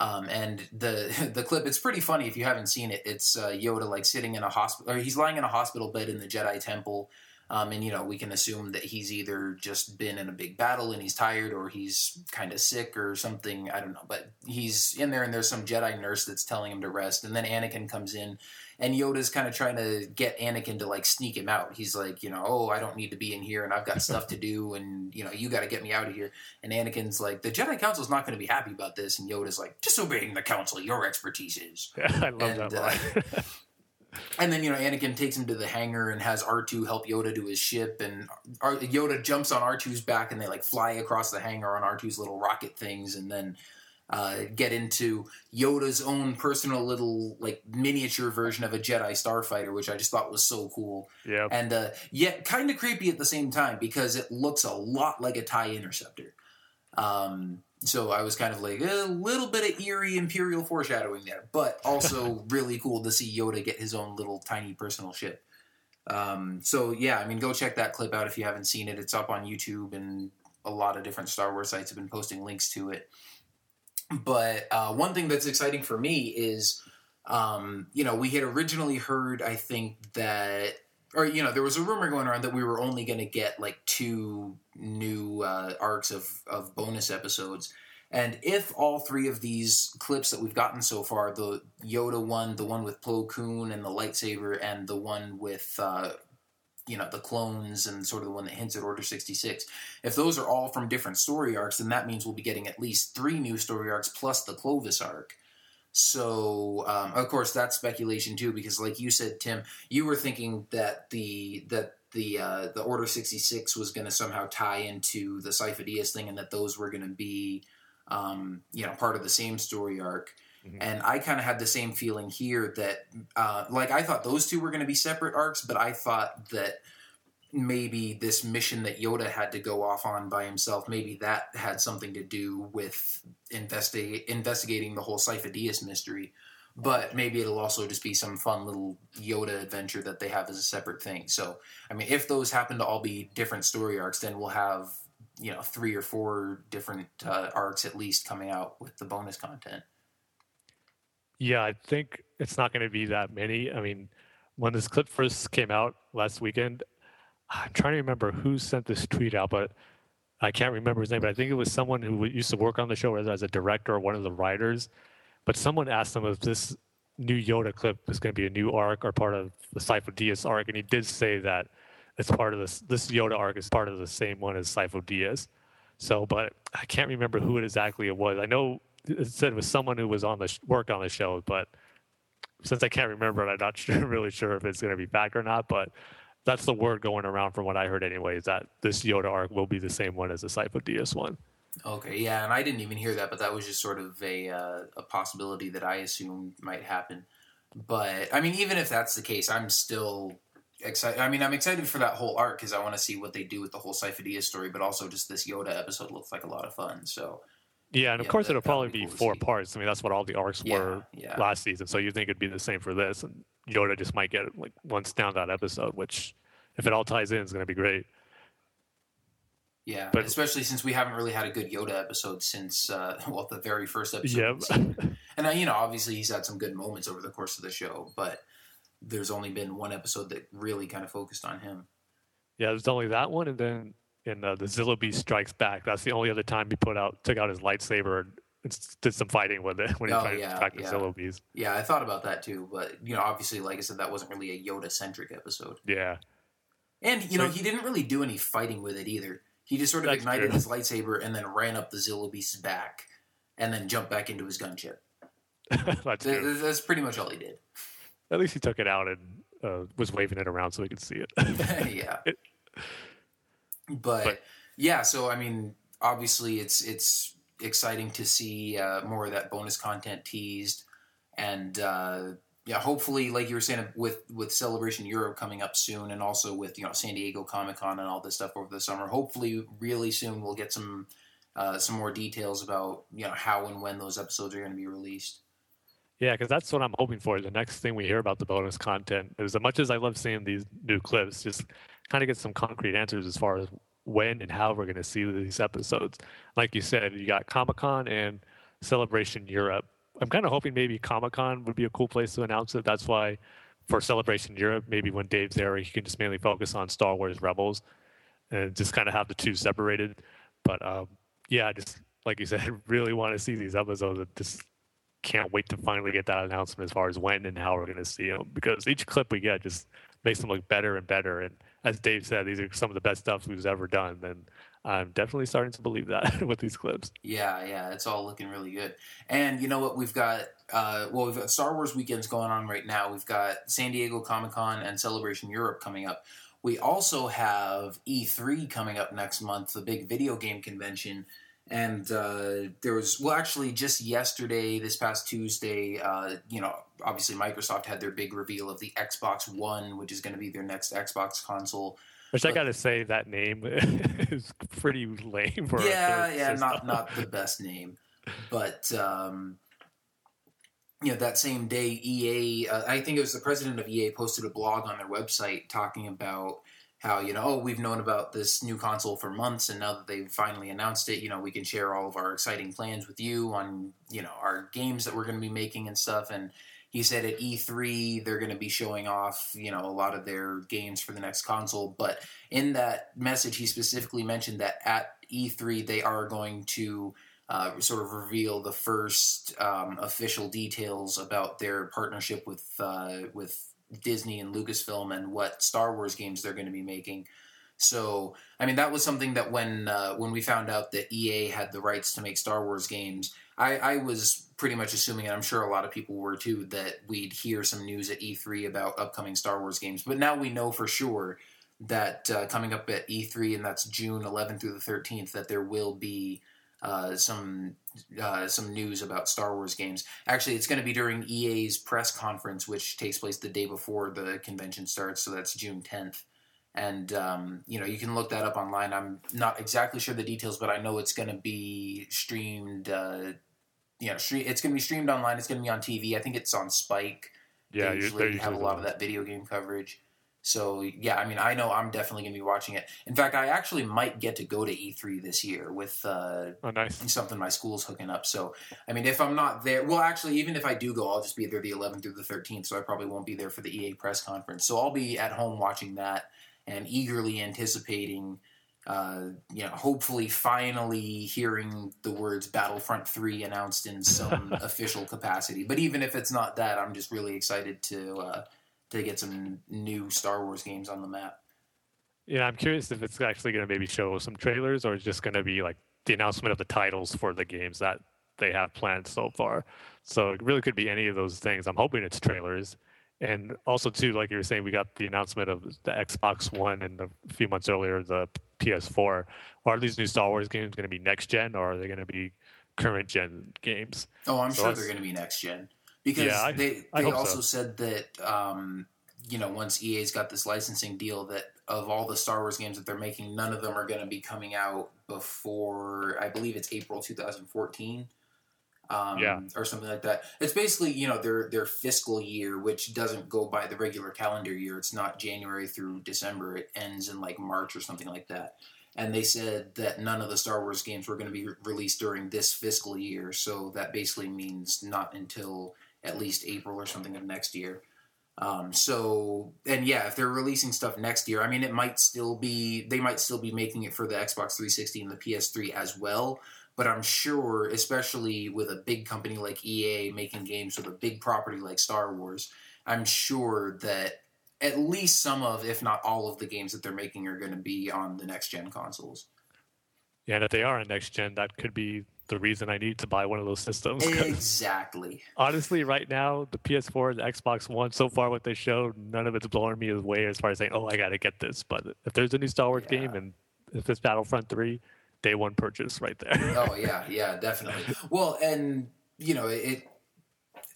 Um, and the the clip it's pretty funny if you haven't seen it. It's uh, Yoda like sitting in a hospital, or he's lying in a hospital bed in the Jedi Temple. Um, and you know we can assume that he's either just been in a big battle and he's tired, or he's kind of sick or something. I don't know, but he's in there, and there's some Jedi nurse that's telling him to rest. And then Anakin comes in, and Yoda's kind of trying to get Anakin to like sneak him out. He's like, you know, oh, I don't need to be in here, and I've got stuff to do, and you know, you got to get me out of here. And Anakin's like, the Jedi Council's not going to be happy about this, and Yoda's like, disobeying the Council, your expertise is. I love And, that uh, line. And then you know, Anakin takes him to the hangar and has R two help Yoda to his ship, and R- Yoda jumps on R 2s back, and they like fly across the hangar on R 2s little rocket things, and then. Uh, get into Yoda's own personal little like miniature version of a Jedi starfighter, which I just thought was so cool yeah. and uh, yet kind of creepy at the same time because it looks a lot like a tie interceptor. Um, so I was kind of like a little bit of eerie imperial foreshadowing there, but also really cool to see Yoda get his own little tiny personal ship. Um, so yeah, I mean, go check that clip out if you haven't seen it. It's up on YouTube, and a lot of different Star Wars sites have been posting links to it. But uh, one thing that's exciting for me is, um, you know, we had originally heard, I think that or you know there was a rumor going around that we were only going to get like two new uh, arcs of of bonus episodes. And if all three of these clips that we've gotten so far the yoda one the one with plo koon and the lightsaber and the one with uh, you know the clones and sort of the one that hints at order 66 if those are all from different story arcs then that means we'll be getting at least three new story arcs plus the clovis arc. So um, of course that's speculation too because like you said tim you were thinking that the that the uh, the order 66 was going to somehow tie into the Sifo-Dyas thing and that those were going to be um, you know part of the same story arc Mhm. and i kind of had the same feeling here that uh, like i thought those two were going to be separate arcs but i thought that maybe this mission that Yoda had to go off on by himself, maybe that had something to do with investigate investigating the whole Sifo-Dyas mystery. But maybe it'll also just be some fun little Yoda adventure that they have as a separate thing. So, I mean, if those happen to all be different story arcs, then we'll have you know three or four different uh, arcs at least coming out with the bonus content. Yeah, I think it's not going to be that many. I mean, when this clip first came out last weekend, I'm trying to remember who sent this tweet out, but I can't remember his name. But I think it was someone who used to work on the show as a director or one of the writers. But someone asked him if this new Yoda clip is going to be a new arc or part of the Sifo-Dyas arc, and he did say that it's part of this. This Yoda arc is part of the same one as Sifo-Dyas. So, but I can't remember who it exactly it was. I know said it was someone who was on the sh- on the show, but since I can't remember it, I'm not sure, really sure if it's going to be back or not. But that's the word going around from what I heard, anyway, is that this Yoda arc will be the same one as the Sifo-Dyas one. Okay, yeah, and I didn't even hear that, but that was just sort of a uh, a possibility that I assumed might happen. But I mean, even if that's the case, I'm still excited. I mean, I'm excited for that whole arc because I want to see what they do with the whole Sifo-Dyas story, but also just this Yoda episode looks like a lot of fun. So Yeah, and of course it'll probably be cool four see. parts. I mean, that's what all the arcs Yeah, were yeah. last season. So you think it'd be the same for this, and Yoda just might get like one standout episode, which if it all ties in, is going to be great. Yeah, But- especially since we haven't really had a good Yoda episode since uh, well the very first episode. Yep. of the season. and uh, you know, obviously he's had some good moments over the course of the show, but there's only been one episode that really kind of focused on him. Yeah, there's only that one, and then in uh, the Zillo Beast Strikes Back, that's the only other time he put out took out his lightsaber and did some fighting with it when he Oh, tried yeah, to attack the yeah. Zillo Beast. Yeah, I thought about that too, but you know, obviously, like I said, that wasn't really a Yoda centric episode. Yeah, And you know, he didn't really do any fighting with it either. He just sort of That's ignited true. his lightsaber and then ran up the Zillo Beast's back, and then jumped back into his gunship. that's Th- true. That's pretty much all he did. At least he took it out and uh, was waving it around so we could see it. yeah. It- But, But- yeah, so I mean, obviously, it's it's exciting to see uh, more of that bonus content teased, and uh, yeah, hopefully, like you were saying, with with Celebration Europe coming up soon, and also with you know San Diego Comic Con and all this stuff over the summer. Hopefully, really soon we'll get some uh, some more details about you know how and when those episodes are going to be released. Yeah, because that's what I'm hoping for. The next thing we hear about the bonus content is as much as I love seeing these new clips, just kind of get some concrete answers as far as when and how we're going to see these episodes. Like you said, you got Comic Con and Celebration Europe. I'm kind of hoping maybe Comic Con would be a cool place to announce it. That's why for Celebration Europe, maybe when Dave's there, he can just mainly focus on Star Wars Rebels and just kind of have the two separated. But um, yeah, just like you said, really want to see these episodes. and Just can't wait to finally get that announcement as far as when and how we're going to see them because each clip we get just makes them look better and better. And as Dave said, these are some of the best stuff we've ever done. And I'm definitely starting to believe that with these clips. Yeah, yeah, it's all looking really good. And you know what? We've got uh, well, we've got Star Wars weekends going on right now. We've got San Diego Comic Con and Celebration Europe coming up. We also have E3 coming up next month, the big video game convention. And uh, there was well, actually, just yesterday, this past Tuesday, uh, you know, obviously Microsoft had their big reveal of the Xbox One, which is going to be their next Xbox console. Which I got to say, that name is pretty lame for a yeah, yeah, system. not not the best name, but um, you know that same day, EA, uh, I think it was the president of EA posted a blog on their website talking about how you know oh we've known about this new console for months and now that they've finally announced it you know we can share all of our exciting plans with you on you know our games that we're going to be making and stuff. And he said at E3 they're going to be showing off you know a lot of their games for the next console. But in that message he specifically mentioned that at E3 they are going to uh, sort of reveal the first um, official details about their partnership with uh, with Disney and Lucasfilm and what Star Wars games they're going to be making. So, I mean, that was something that when uh, when we found out that EA had the rights to make Star Wars games, I, I was pretty much assuming, and I'm sure a lot of people were too, that we'd hear some news at E3 about upcoming Star Wars games. But now we know for sure that uh, coming up at E3, and that's June 11th through the 13th, that there will be uh, some uh, some news about Star Wars games. Actually, it's going to be during EA's press conference, which takes place the day before the convention starts. So that's June 10th. And um, you know you can look that up online. I'm not exactly sure the details, but I know it's going to be streamed. Uh, you know, stre- it's going to be streamed online. It's going to be on TV. I think it's on Spike. Yeah, they usually they're have a lot of that video game coverage. So yeah, I mean, I know I'm definitely going to be watching it. In fact, I actually might get to go to E3 this year with uh, Oh, nice. something my school's hooking up. So I mean, if I'm not there, well, actually, even if I do go, I'll just be there the 11th through the 13th. So I probably won't be there for the EA press conference. So I'll be at home watching that and eagerly anticipating. Uh, you know, hopefully, finally hearing the words Battlefront Three announced in some official capacity. But even if it's not that, I'm just really excited to uh, to get some new Star Wars games on the map. Yeah, I'm curious if it's actually going to maybe show some trailers or it's just going to be like the announcement of the titles for the games that they have planned so far. So it really could be any of those things. I'm hoping it's trailers. And also, too, like you were saying, we got the announcement of the Xbox One and a few months earlier the PS4. Are these new Star Wars games going to be next gen or are they going to be current gen games? Oh, I'm So sure they're going to be next gen because Yeah, I- they I they hope so. also said that um, you know once EA's got this licensing deal that of all the Star Wars games that they're making, none of them are going to be coming out before I believe it's April 2014. Um, Yeah. or something like that. It's basically you know their their fiscal year, which doesn't go by the regular calendar year. It's not January through December. It ends in like March or something like that. and they said that none of the Star Wars games were going to be re- released during this fiscal year. So that basically means not until at least April or something of next year. Um, so and yeah, if they're releasing stuff next year, I mean, it might still be they might still be making it for the Xbox 360 and the PS3 as well. But I'm sure, especially with a big company like EA making games with a big property like Star Wars, I'm sure that at least some of, if not all of the games that they're making are going to be on the next gen consoles. Yeah, and if they are on next gen, that could be the reason I need to buy one of those systems. Exactly. honestly, right now, the PS4 and the Xbox One, so far what they showed, none of it's blowing me away as far as saying, "Oh, I got to get this." But if there's a new Star Wars game and if it's Battlefront Three, day one purchase right there. oh yeah, yeah, definitely. Well, and you know, it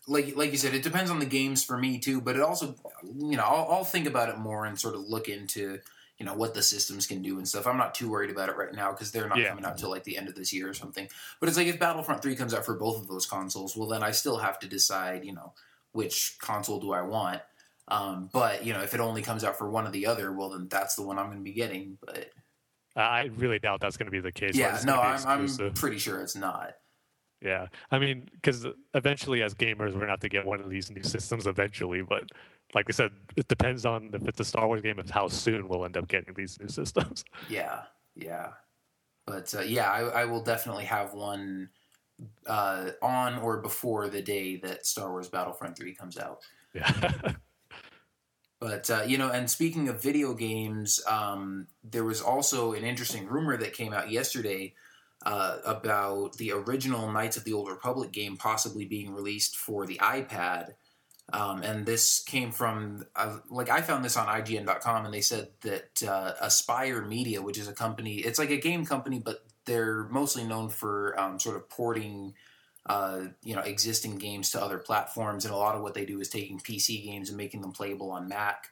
like like you said, it depends on the games for me too. But it also, you know, I'll, I'll think about it more and sort of look into you know what the systems can do and stuff. I'm not too worried about it right now because they're not Yeah. coming out till like the end of this year or something. But it's like if Battlefront Three comes out for both of those consoles, well then I still have to decide, you know, which console do I want. Um, but you know, if it only comes out for one or the other, well then that's the one I'm going to be getting. But I really doubt that's going to be the case. yeah, no, I'm, I'm pretty sure it's not. Yeah, I mean, because eventually, as gamers, we're have to get one of these new systems eventually. But like I said, it depends on if it's a Star Wars game, of how soon we'll end up getting these new systems. Yeah, yeah. But uh, yeah, I, I will definitely have one uh, on or before the day that Star Wars Battlefront 3 comes out. Yeah, But, uh, you know, and speaking of video games, um, there was also an interesting rumor that came out yesterday uh, about the original Knights of the Old Republic game possibly being released for the iPad. Um, and this came from, uh, like, I found this on IGN.com, and they said that uh, Aspyr Media, which is a company, it's like a game company, but they're mostly known for um, sort of porting, uh, you know, existing games to other platforms. And a lot of what they do is taking PC games and making them playable on Mac.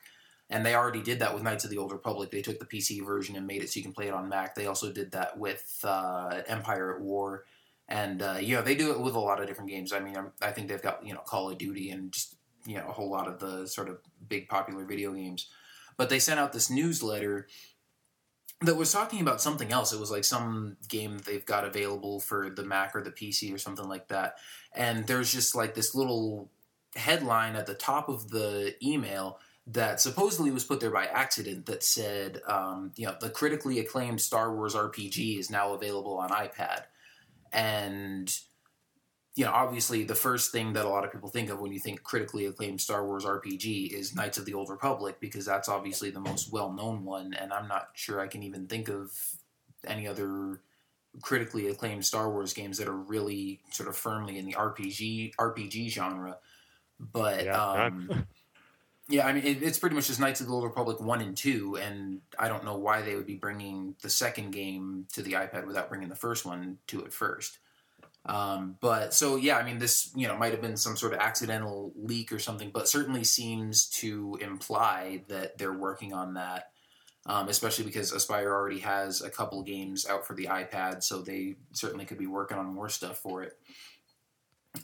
And they already did that with Knights of the Old Republic. They took the PC version and made it so you can play it on Mac. They also did that with uh, Empire at War. And, uh, you know, they do it with a lot of different games. I mean, I'm, I think they've got, you know, Call of Duty and just, you know, a whole lot of the sort of big popular video games. But they sent out this newsletter that was talking about something else. It was like some game that they've got available for the Mac or the PC or something like that. And there's just like this little headline at the top of the email that supposedly was put there by accident that said, um, you know, the critically acclaimed Star Wars RPG is now available on iPad. And, you know, obviously the first thing that a lot of people think of when you think critically acclaimed Star Wars RPG is Knights of the Old Republic because that's obviously the most well known one. And I'm not sure I can even think of any other critically acclaimed Star Wars games that are really sort of firmly in the RPG RPG genre. But Yeah, um, yeah, I mean it, it's pretty much just Knights of the Old Republic one and two, and I don't know why they would be bringing the second game to the iPad without bringing the first one to it first. Um, but so yeah, I mean this you know might have been some sort of accidental leak or something, but certainly seems to imply that they're working on that. Um, especially because Aspyr already has a couple games out for the iPad, so they certainly could be working on more stuff for it.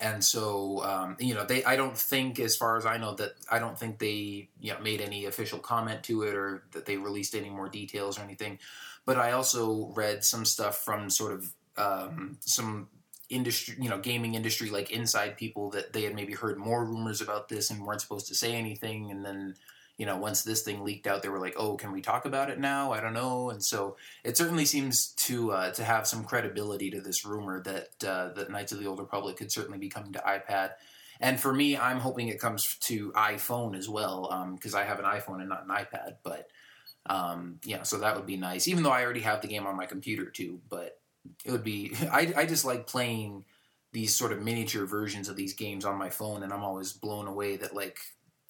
And so, um, you know, they I don't think, as far as I know, that I don't think they you know made any official comment to it or that they released any more details or anything. But I also read some stuff from sort of um, some industry, you know, gaming industry like inside people that they had maybe heard more rumors about this and weren't supposed to say anything, and then you know, once this thing leaked out, they were like, "Oh, can we talk about it now?" I don't know, and so it certainly seems to uh, to have some credibility to this rumor that uh, that Knights of the Old Republic could certainly be coming to iPad. And for me, I'm hoping it comes to iPhone as well, because I have an iPhone and not an iPad. But um, yeah, so that would be nice. Even though I already have the game on my computer too, but it would be. I I just like playing these sort of miniature versions of these games on my phone, and I'm always blown away that like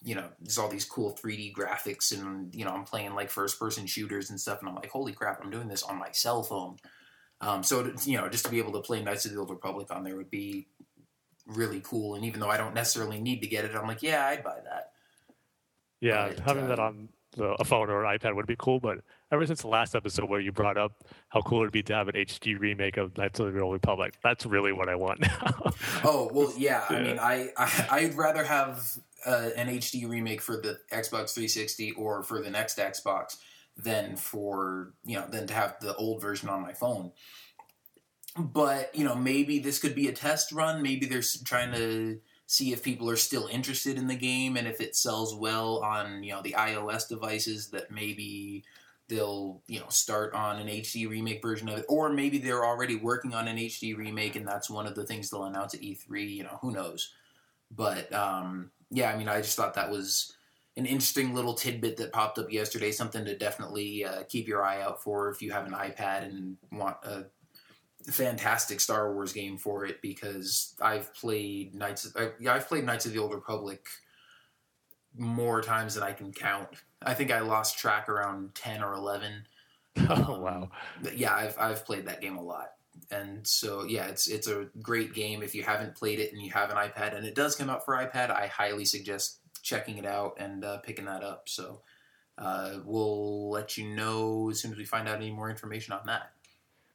you know there's all these cool 3D graphics, and you know I'm playing like first person shooters and stuff, and I'm like, holy crap, I'm doing this on my cell phone. Um, so to, you know, just to be able to play Knights of the Old Republic on there would be really cool. And even though I don't necessarily need to get it, I'm like, yeah, I'd buy that. yeah, But, having that uh, on the, a phone or an iPad would be cool. But ever since the last episode where you brought up how cool it'd be to have an HD remake of Knights of the Old Republic, that's really what I want now. Oh well, yeah. I mean, I, I I'd rather have uh, an HD remake for the Xbox 360 or for the next Xbox than for you know than to have the old version on my phone. But you know, maybe this could be a test run. Maybe they're trying to see if people are still interested in the game and if it sells well on you know the iOS devices. That maybe they'll you know start on an HD remake version of it, or maybe they're already working on an HD remake and that's one of the things they'll announce at E3. You know, who knows? But um, yeah, I mean, I just thought that was an interesting little tidbit that popped up yesterday. Something to definitely uh, keep your eye out for if you have an iPad and want a fantastic Star Wars game for it. Because I've played Knights, I, yeah, I've played Knights of the Old Republic more times than I can count. I think I lost track around ten or eleven. oh wow. But yeah, I've I've played that game a lot, and so yeah, it's it's a great game. If you haven't played it and you have an iPad, and it does come out for iPad, I highly suggest checking it out and uh, picking that up. So uh, we'll let you know as soon as we find out any more information on that.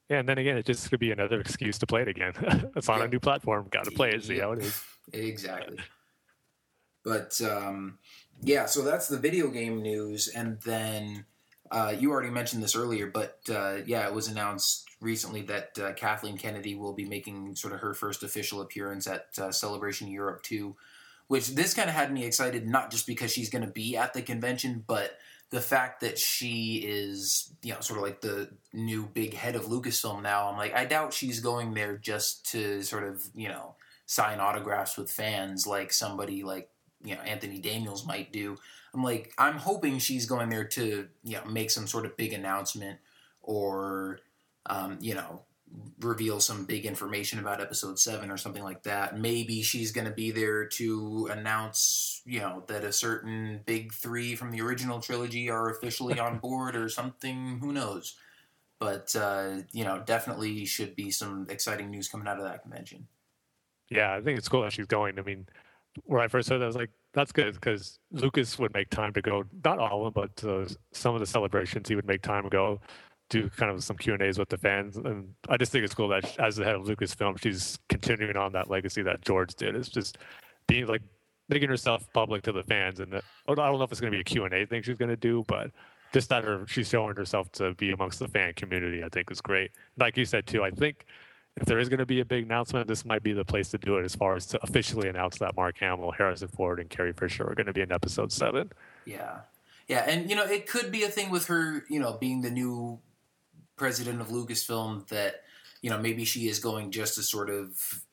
Yeah, and then again, it just could be another excuse to play it again. it's on Yeah. a new platform. Got to play it, see Yeah. how it is. Exactly. But um, yeah, so that's the video game news, and then uh, you already mentioned this earlier, but uh, yeah, it was announced recently that uh, Kathleen Kennedy will be making sort of her first official appearance at uh, Celebration Europe 2, which this kind of had me excited, not just because she's going to be at the convention, but the fact that she is, you know, sort of like the new big head of Lucasfilm now. I'm like, I doubt she's going there just to sort of, you know, sign autographs with fans like somebody like you know Anthony Daniels might do. I'm like I'm hoping she's going there to you know make some sort of big announcement or um, you know reveal some big information about episode 7 or something like that. Maybe she's going to be there to announce, you know, that a certain big 3 from the original trilogy are officially on board or something, who knows. But uh, you know, definitely should be some exciting news coming out of that convention. Yeah, I think it's cool that she's going. I mean, when I first heard that, I was like, that's good because Lucas would make time to go, not all of them, but uh, some of the celebrations, he would make time to go do kind of some Q and A's with the fans. And I just think it's cool that as the head of Lucasfilm, she's continuing on that legacy that George did. It's just being like making herself public to the fans. And that, I don't know if it's going to be a Q and A thing she's going to do, but just that her, she's showing herself to be amongst the fan community, I think is great. Like you said too, I think if there is going to be a big announcement, this might be the place to do it as far as to officially announce that Mark Hamill, Harrison Ford, and Carrie Fisher are going to be in episode seven. Yeah. Yeah, and you know, it could be a thing with her, you know, being the new president of Lucasfilm that, you know, maybe she is going just to sort of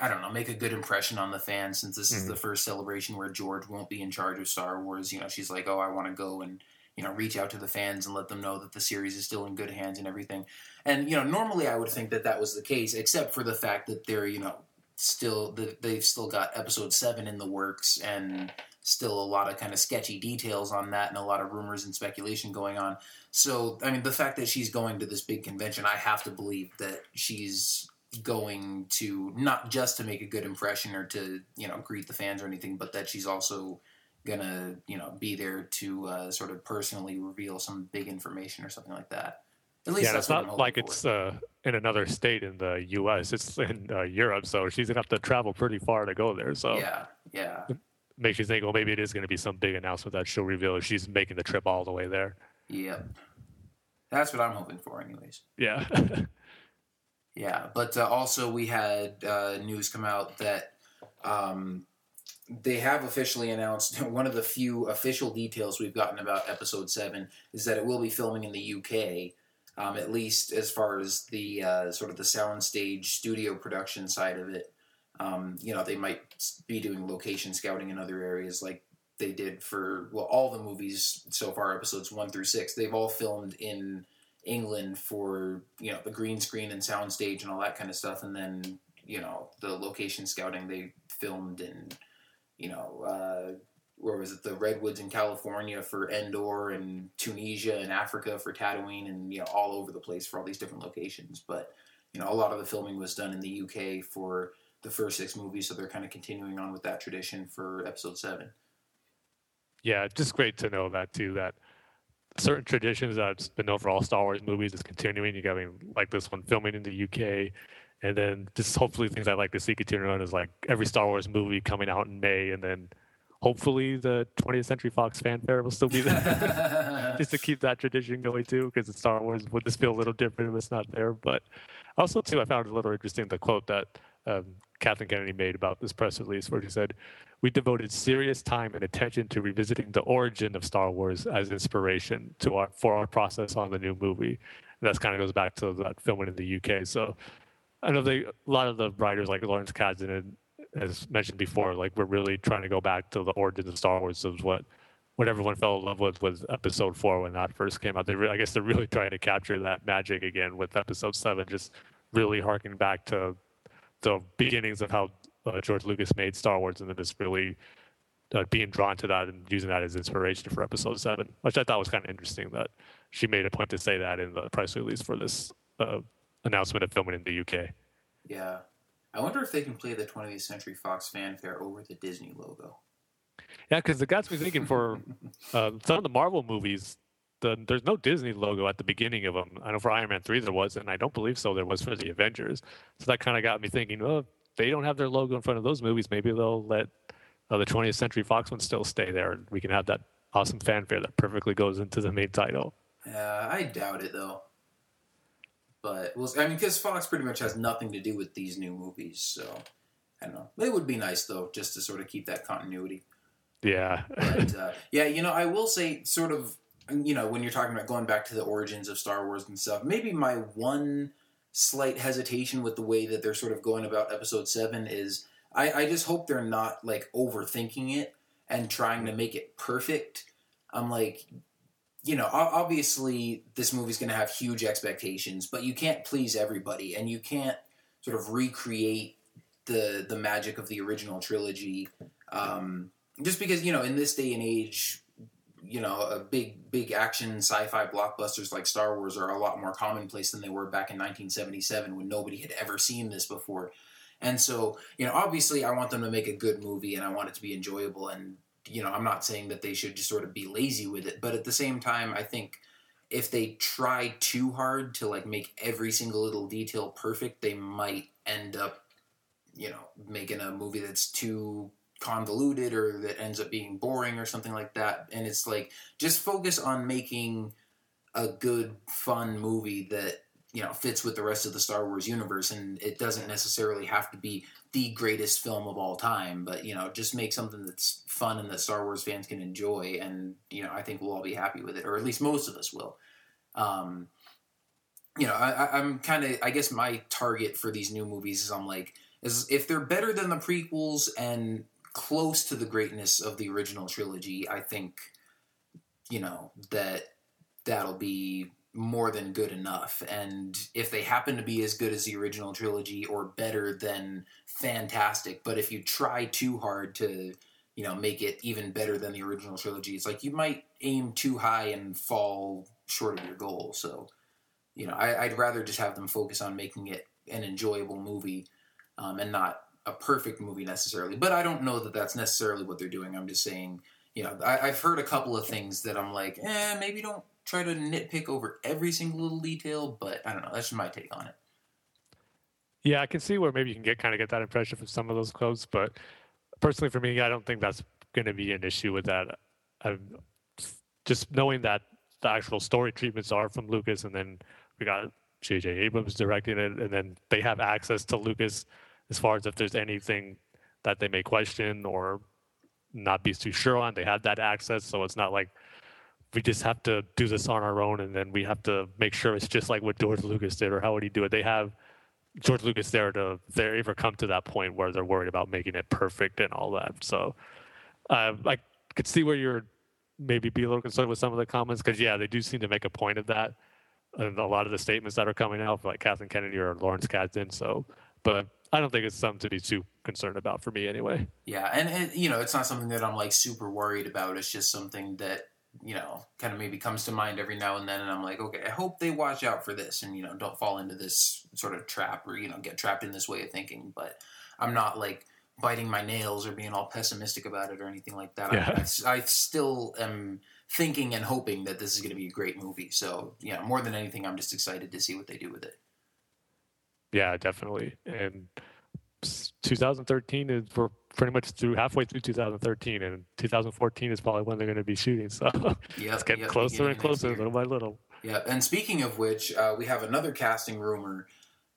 I don't know, make a good impression on the fans since this is Mhm. the first celebration where George won't be in charge of Star Wars. You know, she's like, "Oh, I want to go and, you know, reach out to the fans and let them know that the series is still in good hands and everything." And, you know, normally I would think that that was the case except for the fact that they're, you know, still they've still got episode 7 in the works and still a lot of kind of sketchy details on that and a lot of rumors and speculation going on. So, I mean, the fact that she's going to this big convention, I have to believe that she's going to not just to make a good impression or to, you know, greet the fans or anything, but that she's also gonna, you know, be there to uh, sort of personally reveal some big information or something like that. At least yeah, that's it's not like for. it's uh, in another state in the U.S. It's in uh, Europe, so she's gonna have to travel pretty far to go there. So yeah, yeah, makes you think, well, maybe it is to be some big announcement that she'll reveal if she's making the trip all the way there. yep. That's what I'm hoping for, anyways. Yeah. Yeah, but uh, also we had uh, news come out that um, they have officially announced one of the few official details we've gotten about Episode Seven is that it will be filming in the UK, um, at least as far as the uh, sort of the soundstage studio production side of it. Um, you know, they might be doing location scouting in other areas like they did for well all the movies so far, episodes one through six. They've all filmed in England for you know the green screen and soundstage and all that kind of stuff, and then you know the location scouting they filmed in you know uh, where was it the redwoods in California for Endor and Tunisia and Africa for Tatooine and you know all over the place for all these different locations. But you know a lot of the filming was done in the UK for the first six movies, so they're kind of continuing on with that tradition for Episode Seven. yeah, just great to know that too. That certain traditions that's been known for all Star Wars movies is continuing. You got I mean, like this one filming in the UK, and then just hopefully things I like to see continue on is like every Star Wars movie coming out in May, and then hopefully the 20th Century Fox fanfare will still be there, just to keep that tradition going too. Because in Star Wars, would this feel a little different if it's not there? But also too, I found it a little interesting the quote that um, Kathleen Kennedy made about this press release, where she said, "We devoted serious time and attention to revisiting the origin of Star Wars as inspiration to our for our process on the new movie." And that kind of goes back to that filming in the UK. So I know they, a lot of the writers like Lawrence Kasdan as mentioned before, like we're really trying to go back to the origins of Star Wars of what what everyone fell in love with with Episode Four when that first came out. They, re- I guess, they're really trying to capture that magic again with Episode Seven, just really harking back to the beginnings of how uh, George Lucas made Star Wars, and then just really uh, being drawn to that and using that as inspiration for Episode Seven, which I thought was kind of interesting. That she made a point to say that in the press release for this uh, announcement of filming in the UK. Yeah. I wonder if they can play the 20th Century Fox fanfare over the Disney logo. Yeah, because it got me thinking for uh, some of the Marvel movies, the, there's no Disney logo at the beginning of them. I know for Iron Man 3 there was, and I don't believe so there was for the Avengers. So that kind of got me thinking, well, if they don't have their logo in front of those movies, maybe they'll let uh, the 20th Century Fox one still stay there, and we can have that awesome fanfare that perfectly goes into the main title. Yeah, I doubt it though. But well, I mean, because Fox pretty much has nothing to do with these new movies, so I don't know. It would be nice though, just to sort of keep that continuity. Yeah. But uh, yeah, you know, I will say, sort of, you know, when you're talking about going back to the origins of Star Wars and stuff, maybe my one slight hesitation with the way that they're sort of going about Episode Seven is, I, I just hope they're not like overthinking it and trying to make it perfect. I'm like, you know, obviously this movie's going to have huge expectations, but you can't please everybody, and you can't sort of recreate the the magic of the original trilogy. Um, just because you know, in this day and age, you know, a big big action sci-fi blockbusters like Star Wars are a lot more commonplace than they were back in 1977 when nobody had ever seen this before. And so, you know, obviously, I want them to make a good movie, and I want it to be enjoyable. And you know, I'm not saying that they should just sort of be lazy with it, but at the same time, I think if they try too hard to like make every single little detail perfect, they might end up, you know, making a movie that's too convoluted or that ends up being boring or something like that. And it's like just focus on making a good, fun movie that you know fits with the rest of the Star Wars universe, and it doesn't necessarily have to be the greatest film of all time, but you know, just make something that's fun and that Star Wars fans can enjoy, and you know, I think we'll all be happy with it, or at least most of us will. Um, you know, I, I'm kind of, I guess my target for these new movies is I'm like, is if they're better than the prequels and close to the greatness of the original trilogy, I think, you know, that that'll be more than good enough. And if they happen to be as good as the original trilogy or better, then fantastic. But if you try too hard to, you know, make it even better than the original trilogy, it's like you might aim too high and fall short of your goal. So, you know, I, would rather just have them focus on making it an enjoyable movie um, and not a perfect movie necessarily. But I don't know that that's necessarily what they're doing. I'm just saying, you know, I, have heard a couple of things that I'm like, eh, maybe don't try to nitpick over every single little detail, but I don't know. That's just my take on it. Yeah, I can see where maybe you can get kind of get that impression from some of those quotes, but personally for me, I don't think that's going to be an issue with that. I'm just knowing that the actual story treatments are from Lucas, and then we got J.J. Abrams directing it, and then they have access to Lucas as far as if there's anything that they may question or not be too sure on. They have that access, so it's not like we just have to do this on our own and then we have to make sure it's just like what George Lucas did or how would he do it? They have George Lucas there to they ever come to that point where they're worried about making it perfect and all that. So uh, I could see where you're maybe be a little concerned with some of the comments because yeah, they do seem to make a point of that. And a lot of the statements that are coming out, like Kathleen Kennedy or Lawrence Kasdan. So, but I don't think it's something to be too concerned about for me anyway. Yeah, and, and you know, it's not something that I'm like super worried about. It's just something that you know, kind of maybe comes to mind every now and then, and I'm like, okay, I hope they watch out for this, and you know, don't fall into this sort of trap or you know, get trapped in this way of thinking. But I'm not like biting my nails or being all pessimistic about it or anything like that. Yeah. I, I, still am thinking and hoping that this is going to be a great movie. So, yeah, more than anything, I'm just excited to see what they do with it. Yeah, definitely. And 2013 is we're pretty much through halfway through 2013, and 2014 is probably when they're going to be shooting. So Yep, it's getting yep, closer and closer, year. little by little. Yeah, and speaking of which, uh, we have another casting rumor,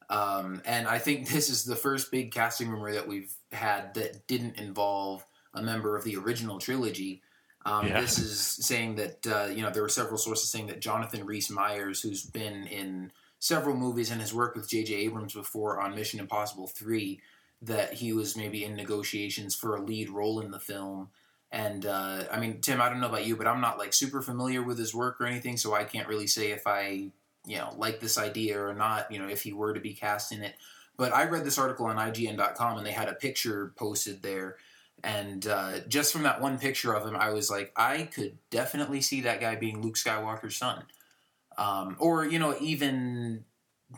um, and I think this is the first big casting rumor that we've had that didn't involve a member of the original trilogy. Um, Yeah. This is saying that uh, you know there were several sources saying that Jonathan Rhys Meyers, who's been in several movies and has worked with J.J. Abrams before on Mission Impossible Three, that he was maybe in negotiations for a lead role in the film. And uh, I mean, Tim, I don't know about you, but I'm not like super familiar with his work or anything, so I can't really say if I, you know, like this idea or not. You know, if he were to be cast in it. But I read this article on IGN.com, and they had a picture posted there, and uh, just from that one picture of him, I was like, I could definitely see that guy being Luke Skywalker's son, um, or you know, even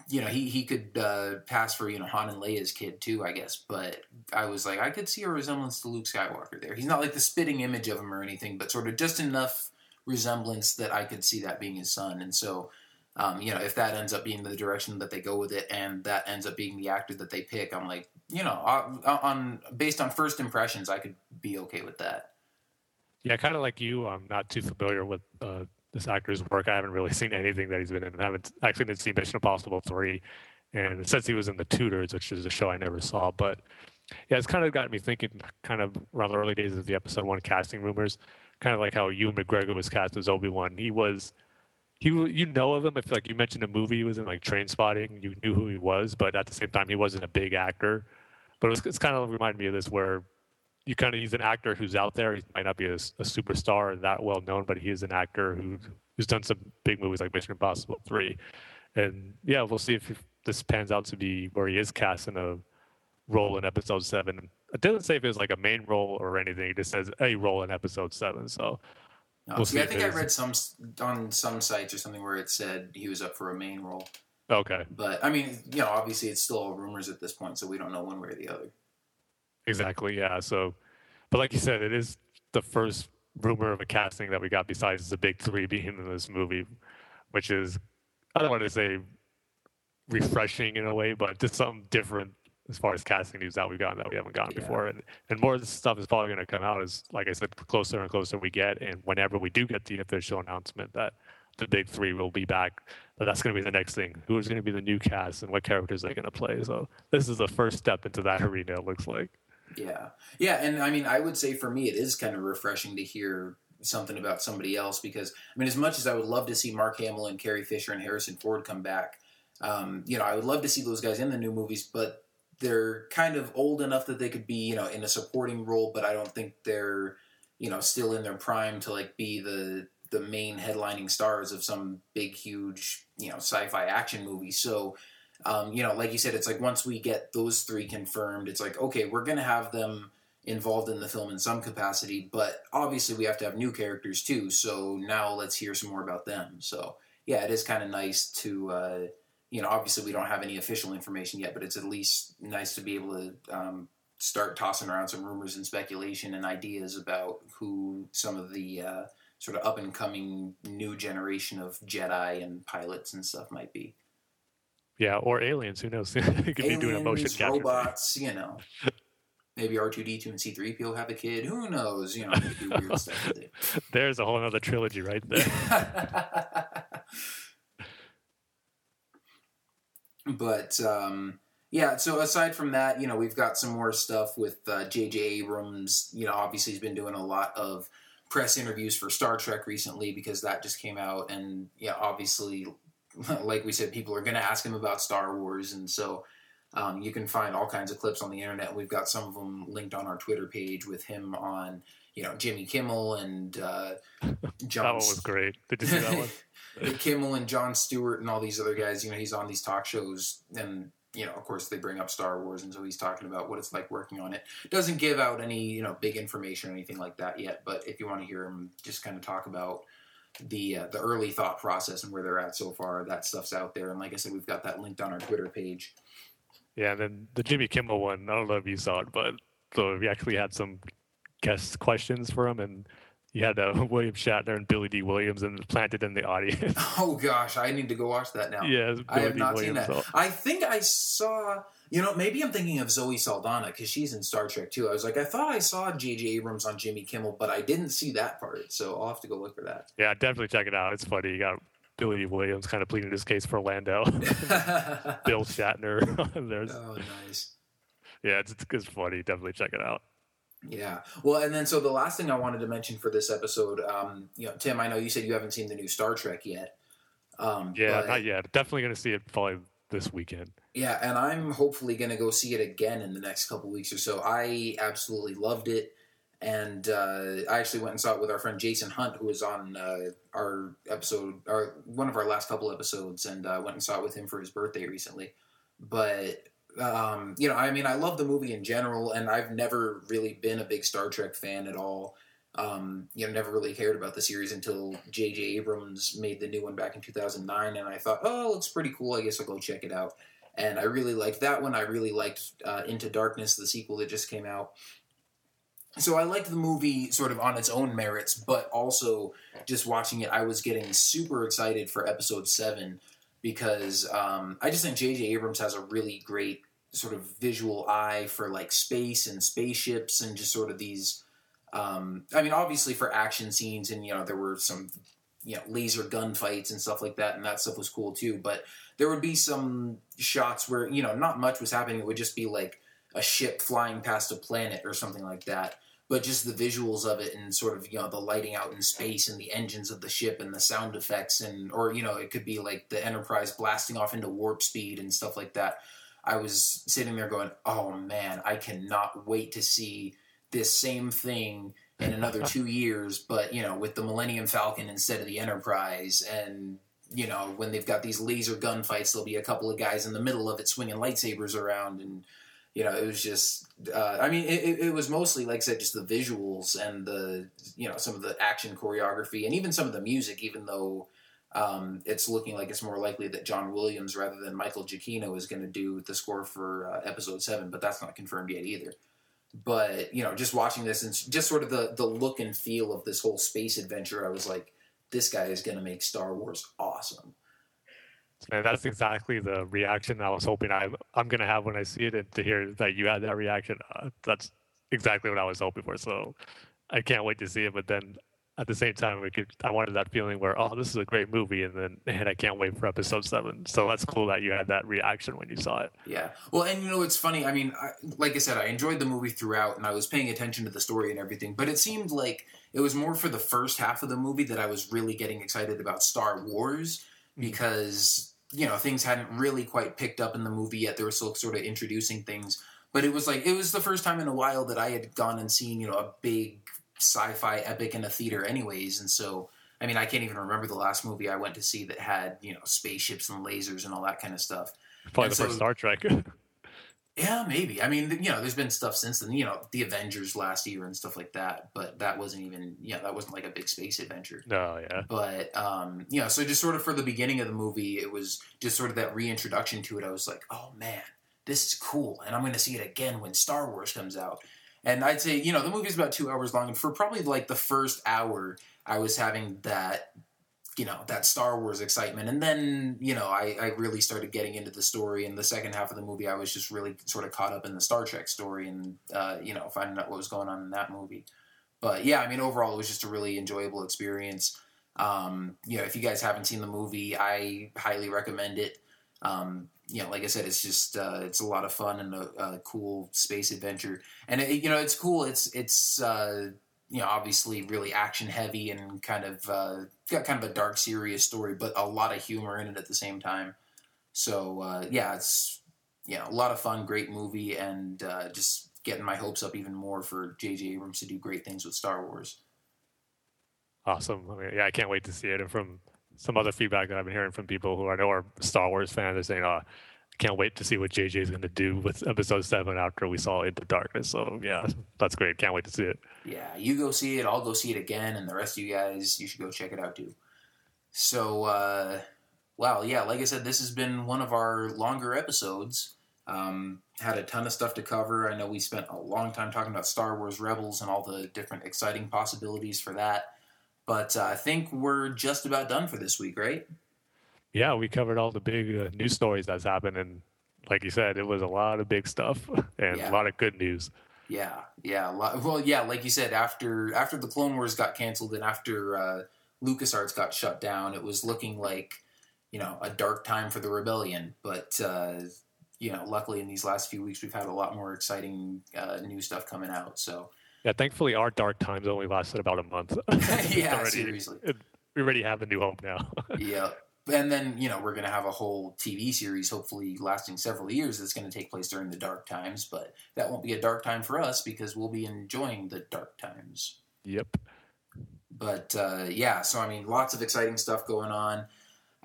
you know, he he could uh, pass for you know Han and Leia's kid too, I guess. But I was like, I could see a resemblance to Luke Skywalker there. He's not like the spitting image of him or anything, but sort of just enough resemblance that I could see that being his son. And so, um, you know, if that ends up being the direction that they go with it, and that ends up being the actor that they pick, I'm like, you know, on, on based on first impressions, I could be okay with that. Yeah, kind of like you. I'm not too familiar with uh, this actor's work. I haven't really seen anything that he's been in. I haven't actually didn't see Mission Impossible three, and since he was in The Tudors, which is a show I never saw. But yeah, it's kind of got me thinking. Kind of around the early days of the episode one casting rumors, kind of like how Ewan McGregor was cast as Obi Wan. He was. He, you know of him. I feel like you mentioned a movie he was in, like Trainspotting. You knew who he was, but at the same time, he wasn't a big actor. But it was, it's kind of reminded me of this, where you kind of he's an actor who's out there. He might not be a superstar or that well known, but he is an actor who who's done some big movies like Mission Impossible Three, and yeah, we'll see if, this pans out to be where he is cast in a role in Episode Seven. It doesn't say if it's like a main role or anything. It just says a role in Episode Seven. So Uh, We'll see I think I read some on some sites or something where it said he was up for a main role. okay, But I mean, you know, obviously it's still all rumors at this point, so we don't know one way or the other. Exactly, yeah. So, but like you said, it is the first rumor of a casting that we got besides the big three being in this movie, which is I don't want to say refreshing in a way, but just something different as far as casting news that we've gotten that we haven't gotten Yeah. before. And and more of this stuff is probably going to come out as, like I said, closer and closer we get. And whenever we do get the official announcement that the big three will be back, that that's going to be the next thing. Who is going to be the new cast and what characters they're going to play? So this is the first step into that arena. It looks like. Yeah, yeah, and I mean, I would say for me, it is kind of refreshing to hear something about somebody else because I mean, as much as I would love to see Mark Hamill and Carrie Fisher and Harrison Ford come back, um, you know, I would love to see those guys in the new movies, but they're kind of old enough that they could be, you know, in a supporting role, but I don't think they're, you know, still in their prime to like be the the main headlining stars of some big, huge, you know, sci-fi action movie. So um, you know, like you said, it's like once we get those three confirmed, it's like okay, we're gonna have them involved in the film in some capacity, but obviously we have to have new characters too. So now let's hear some more about them. So yeah, it is kind of nice to, uh, you know, obviously we don't have any official information yet, but it's at least nice to be able to um, start tossing around some rumors and speculation and ideas about who some of the uh, sort of up and coming new generation of Jedi and pilots and stuff might be. Yeah, or aliens. Who knows? could be doing a motion aliens, capture. robots, you know. Maybe R two D two and C three PO have a kid. Who knows? You know, do weird stuff with it. There's a whole other trilogy right there. but um, yeah, so aside from that, you know, we've got some more stuff with uh, J.J. Abrams. You know, obviously he's been doing a lot of press interviews for Star Trek recently because that just came out, and yeah, obviously, like we said, people are going to ask him about Star Wars, and so. Um, you can find all kinds of clips on the internet. We've got some of them linked on our Twitter page with him on, you know, Jimmy Kimmel and uh, Jon. that one was great. Did you see that one? Kimmel and Jon Stewart and all these other guys, you know, he's on these talk shows and you know, of course they bring up Star Wars and so he's talking about what it's like working on it. Doesn't give out any, you know, big information or anything like that yet, but if you want to hear him just kind of talk about the uh, the early thought process and where they're at so far, that stuff's out there and like I said we've got that linked on our Twitter page. Yeah, and then the Jimmy Kimmel one. I don't know if you saw it, but so we actually had some guest questions for him, and you had uh, William Shatner and Billy Dee Williams and planted in the audience. Oh gosh, I need to go watch that now. yeah, I have D. not Williams. seen that. so- I think I saw. You know, maybe I'm thinking of Zoe Saldana because she's in Star Trek too. I was like, I thought I saw J.J. Abrams on Jimmy Kimmel, but I didn't see that part. So I'll have to go look for that. Yeah, definitely check it out. It's funny. You got Billy Williams kind of pleading his case for Lando. Bill Shatner. There's oh, nice. yeah, it's, it's funny. Definitely check it out. Yeah. Well, and then so the last thing I wanted to mention for this episode, um, you know, Tim, I know you said you haven't seen the new Star Trek yet. Um, Yeah, but- not yet. Definitely gonna see it probably this weekend. Yeah, and I'm hopefully going to go see it again in the next couple weeks or so. I absolutely loved it, and uh, I actually went and saw it with our friend Jason Hunt, who was on uh, our episode, our one of our last couple episodes, and uh, went and saw it with him for his birthday recently. But um, you know, I mean, I love the movie in general, and I've never really been a big Star Trek fan at all. Um, you know, never really cared about the series until J.J. Abrams made the new one back in 2009, and I thought, oh, it looks pretty cool. I guess I'll go check it out and I really liked that one. I really liked uh, Into Darkness, the sequel that just came out. So I liked the movie sort of on its own merits, but also just watching it, I was getting super excited for episode seven because um, I just think J.J. Abrams has a really great sort of visual eye for like space and spaceships and just sort of these. Um, I mean, obviously for action scenes, and you know there were some you know laser gunfights and stuff like that, and that stuff was cool too. But there would be some shots where you know not much was happening. It would just be like a ship flying past a planet or something like that. But just the visuals of it and sort of you know the lighting out in space and the engines of the ship and the sound effects and or you know it could be like the Enterprise blasting off into warp speed and stuff like that. I was sitting there going, "Oh man, I cannot wait to see this same thing in another two years, but you know, with the Millennium Falcon instead of the Enterprise, and you know, when they've got these laser gunfights, there'll be a couple of guys in the middle of it swinging lightsabers around, and you know, it was just, uh, I mean, it, it- was mostly, like I said, just the visuals and the, you know, some of the action choreography, and even some of the music, even though. Um, it's looking like it's more likely that John Williams rather than Michael Giacchino is going to do the score for uh, episode seven, but that's not confirmed yet either but you know just watching this and just sort of the the look and feel of this whole space adventure i was like this guy is going to make star wars awesome And that's exactly the reaction I was hoping I, I'm going to have when I see it. And to hear that you had that reaction, uh, that's exactly what I was hoping for. So I can't wait to see it. But then at the same time, we could, I wanted that feeling where, oh, this is a great movie. And then, and I can't wait for episode seven. So that's cool that you had that reaction when you saw it. yeah well and you know it's funny i mean I, like i said i enjoyed the movie throughout and i was paying attention to the story and everything but it seemed like it was more for the first half of the movie that i was really getting excited about star wars hmm. because you know things hadn't really quite picked up in the movie yet. They were still sort of introducing things. But it was like it was the first time in a while that i had gone and seen you know a big sci-fi epic in a theater anyways. And so i mean i can't even remember the last movie i went to see that had you know spaceships and lasers and all that kind of stuff. Probably And the so- first Star Trek. yeah maybe. I mean you know there's been stuff since then you know the avengers last year and stuff like that but that wasn't even yeah that wasn't like a big space adventure. No, yeah. but um you know so just sort of for the beginning of the movie it was just sort of that reintroduction to it. I was like oh man this is cool and i'm going to see it again when star wars comes out. And i'd say you know the movie's about two hours long and for probably like the first hour i was having that you know that star wars excitement. And then you know I, I really started getting into the story. In the second half of the movie i was just really sort of caught up in the star trek story and uh, you know finding out what was going on in that movie. But yeah i mean overall it was just a really enjoyable experience. Um, you know, if you guys haven't seen the movie, I highly recommend it. Um, you know, like I said, it's just uh, it's a lot of fun and a, a cool space adventure, and it, you know, it's cool. It's it's uh, you know obviously really action heavy and kind of uh, got kind of a dark, serious story, but a lot of humor in it at the same time. So uh, yeah, it's know a lot of fun, great movie, and uh, just getting my hopes up even more for J.J. Abrams to do great things with Star Wars. Awesome. Yeah, I can't wait to see it. And from some other feedback that I've been hearing from people who I know are Star Wars fans, they're saying, "Oh, can't wait to see what JJ is going to do with Episode Seven after we saw Into Darkness." So yeah, that's great. Can't wait to see it. Yeah, you go see it. I'll go see it again, and the rest of you guys, you should go check it out too. So, uh, wow, yeah, like I said, this has been one of our longer episodes. Um, had a ton of stuff to cover. I know we spent a long time talking about Star Wars Rebels and all the different exciting possibilities for that. But uh, I think we're just about done for this week, right? Yeah, we covered all the big uh, news stories that's happened, and like you said, it was a lot of big stuff and Yeah. a lot of good news. Yeah, yeah. a lot- Well, yeah, like you said, after after the Clone Wars got canceled and after uh, LucasArts got shut down, it was looking like you know a dark time for the rebellion. But uh, you know, luckily in these last few weeks, we've had a lot more exciting uh, new stuff coming out. So Yeah, thankfully our dark times only lasted about a month. yeah, Already- seriously, it- we already have a new home now. yeah. And then you know we're gonna have a whole TV series, hopefully lasting several years. That's gonna take place during the dark times, but that won't be a dark time for us because we'll be enjoying the dark times. yep. but uh, yeah, so I mean, lots of exciting stuff going on,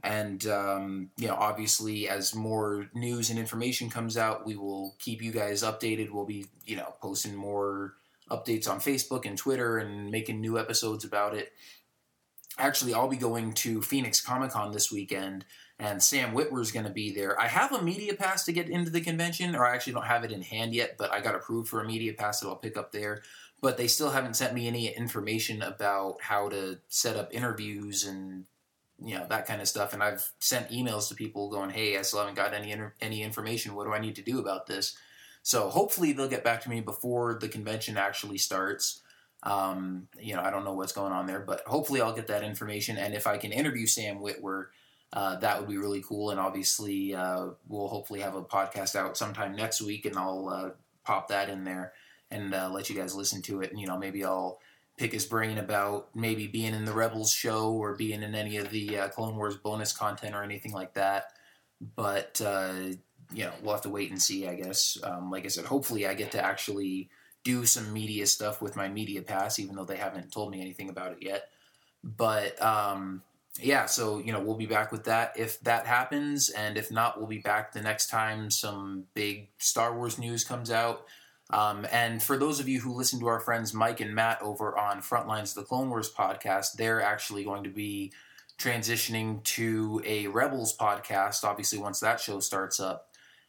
and um, you know, obviously, as more news and information comes out, we will keep you guys updated. We'll be, you know, posting more updates on Facebook and Twitter and making new episodes about it. Actually, I'll be going to Phoenix Comic Con this weekend, and Sam Witwer's going to be there. I have a media pass to get into the convention, or I actually don't have it in hand yet, but I got approved for a media pass that I'll pick up there. But they still haven't sent me any information about how to set up interviews and you know that kind of stuff. And i've sent emails to people going hey i still haven't got any any information. What do i need to do about this? So hopefully they'll get back to me before the convention actually starts um, you know i don't know what's going on there but hopefully i'll get that information and if i can interview sam witwer uh, that would be really cool and obviously uh, we'll hopefully have a podcast out sometime next week and i'll uh, pop that in there and uh, let you guys listen to it. And you know, maybe I'll pick his brain about maybe being in the Rebels show or being in any of the uh, Clone Wars bonus content or anything like that. But uh, you know, we'll have to wait and see. I guess. Um, like I said, hopefully, I get to actually do some media stuff with my media pass, even though they haven't told me anything about it yet. But um, yeah, so you know, we'll be back with that if that happens, and if not, we'll be back the next time some big Star Wars news comes out. Um, and for those of you who listen to our friends Mike and Matt over on Frontlines, the Clone Wars podcast, they're actually going to be transitioning to a Rebels podcast, obviously, once that show starts up.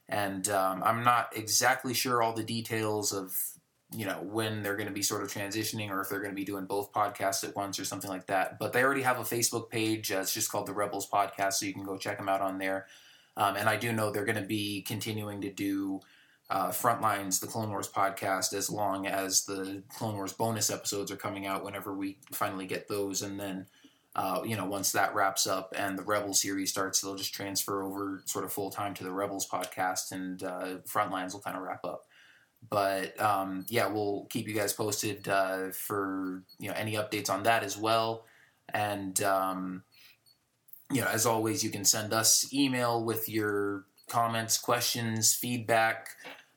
And um, I'm not exactly sure all the details of, you know, when they're going to be sort of transitioning or if they're going to be doing both podcasts at once or something like that. But they already have a Facebook page. Uh, it's just called the Rebels Podcast, so you can go check them out on there. Um, and I do know they're going to be continuing to do uh, Frontlines, the Clone Wars podcast, as long as the Clone Wars bonus episodes are coming out whenever we finally get those. And then, uh, you know, once that wraps up and the Rebel series starts, they'll just transfer over sort of full time to the Rebels podcast and uh, Frontlines will kind of wrap up. But um, yeah, we'll keep you guys posted uh, for you know any updates on that as well. And um, you know, as always, you can send us email with your comments, questions, feedback.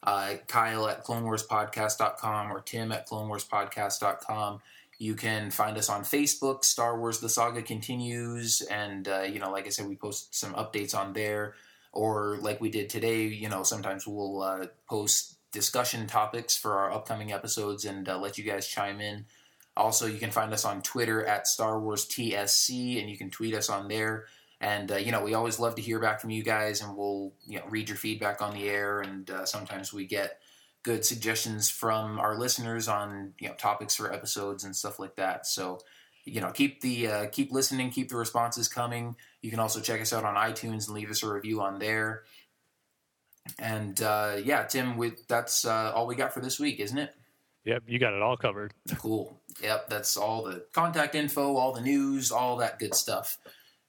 Uh, Kyle at clonewarspodcast.com or Tim at clonewarspodcast.com. You can find us on Facebook, Star Wars The Saga Continues. And, uh, you know, like I said, we post some updates on there. Or like we did today, you know, sometimes we'll uh, post discussion topics for our upcoming episodes and uh, let you guys chime in. Also, you can find us on Twitter at Star Wars TSC, and you can tweet us on there. And uh, you know, we always love to hear back from you guys, and we'll you know read your feedback on the air. And uh, sometimes we get good suggestions from our listeners on you know topics for episodes and stuff like that. So you know, keep the uh, keep listening, keep the responses coming. You can also check us out on iTunes and leave us a review on there. And uh, yeah, Tim, with that's uh, all we got for this week, isn't it? Yep, you got it all covered. Cool. Yep, that's all the contact info, all the news, all that good stuff.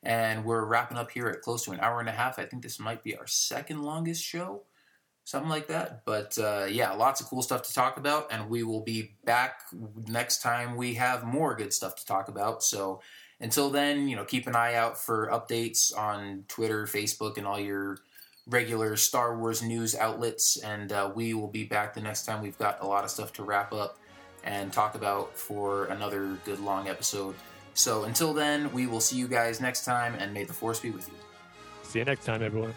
And we're wrapping up here at close to an hour and a half. I think this might be our second longest show, something like that. But uh, yeah, lots of cool stuff to talk about. And we will be back next time we have more good stuff to talk about. So until then, you know, keep an eye out for updates on Twitter, Facebook, and all your regular Star Wars news outlets. And uh, we will be back the next time we've got a lot of stuff to wrap up and talk about for another good long episode. So until then, we will see you guys next time, and may the Force be with you. See you next time, everyone.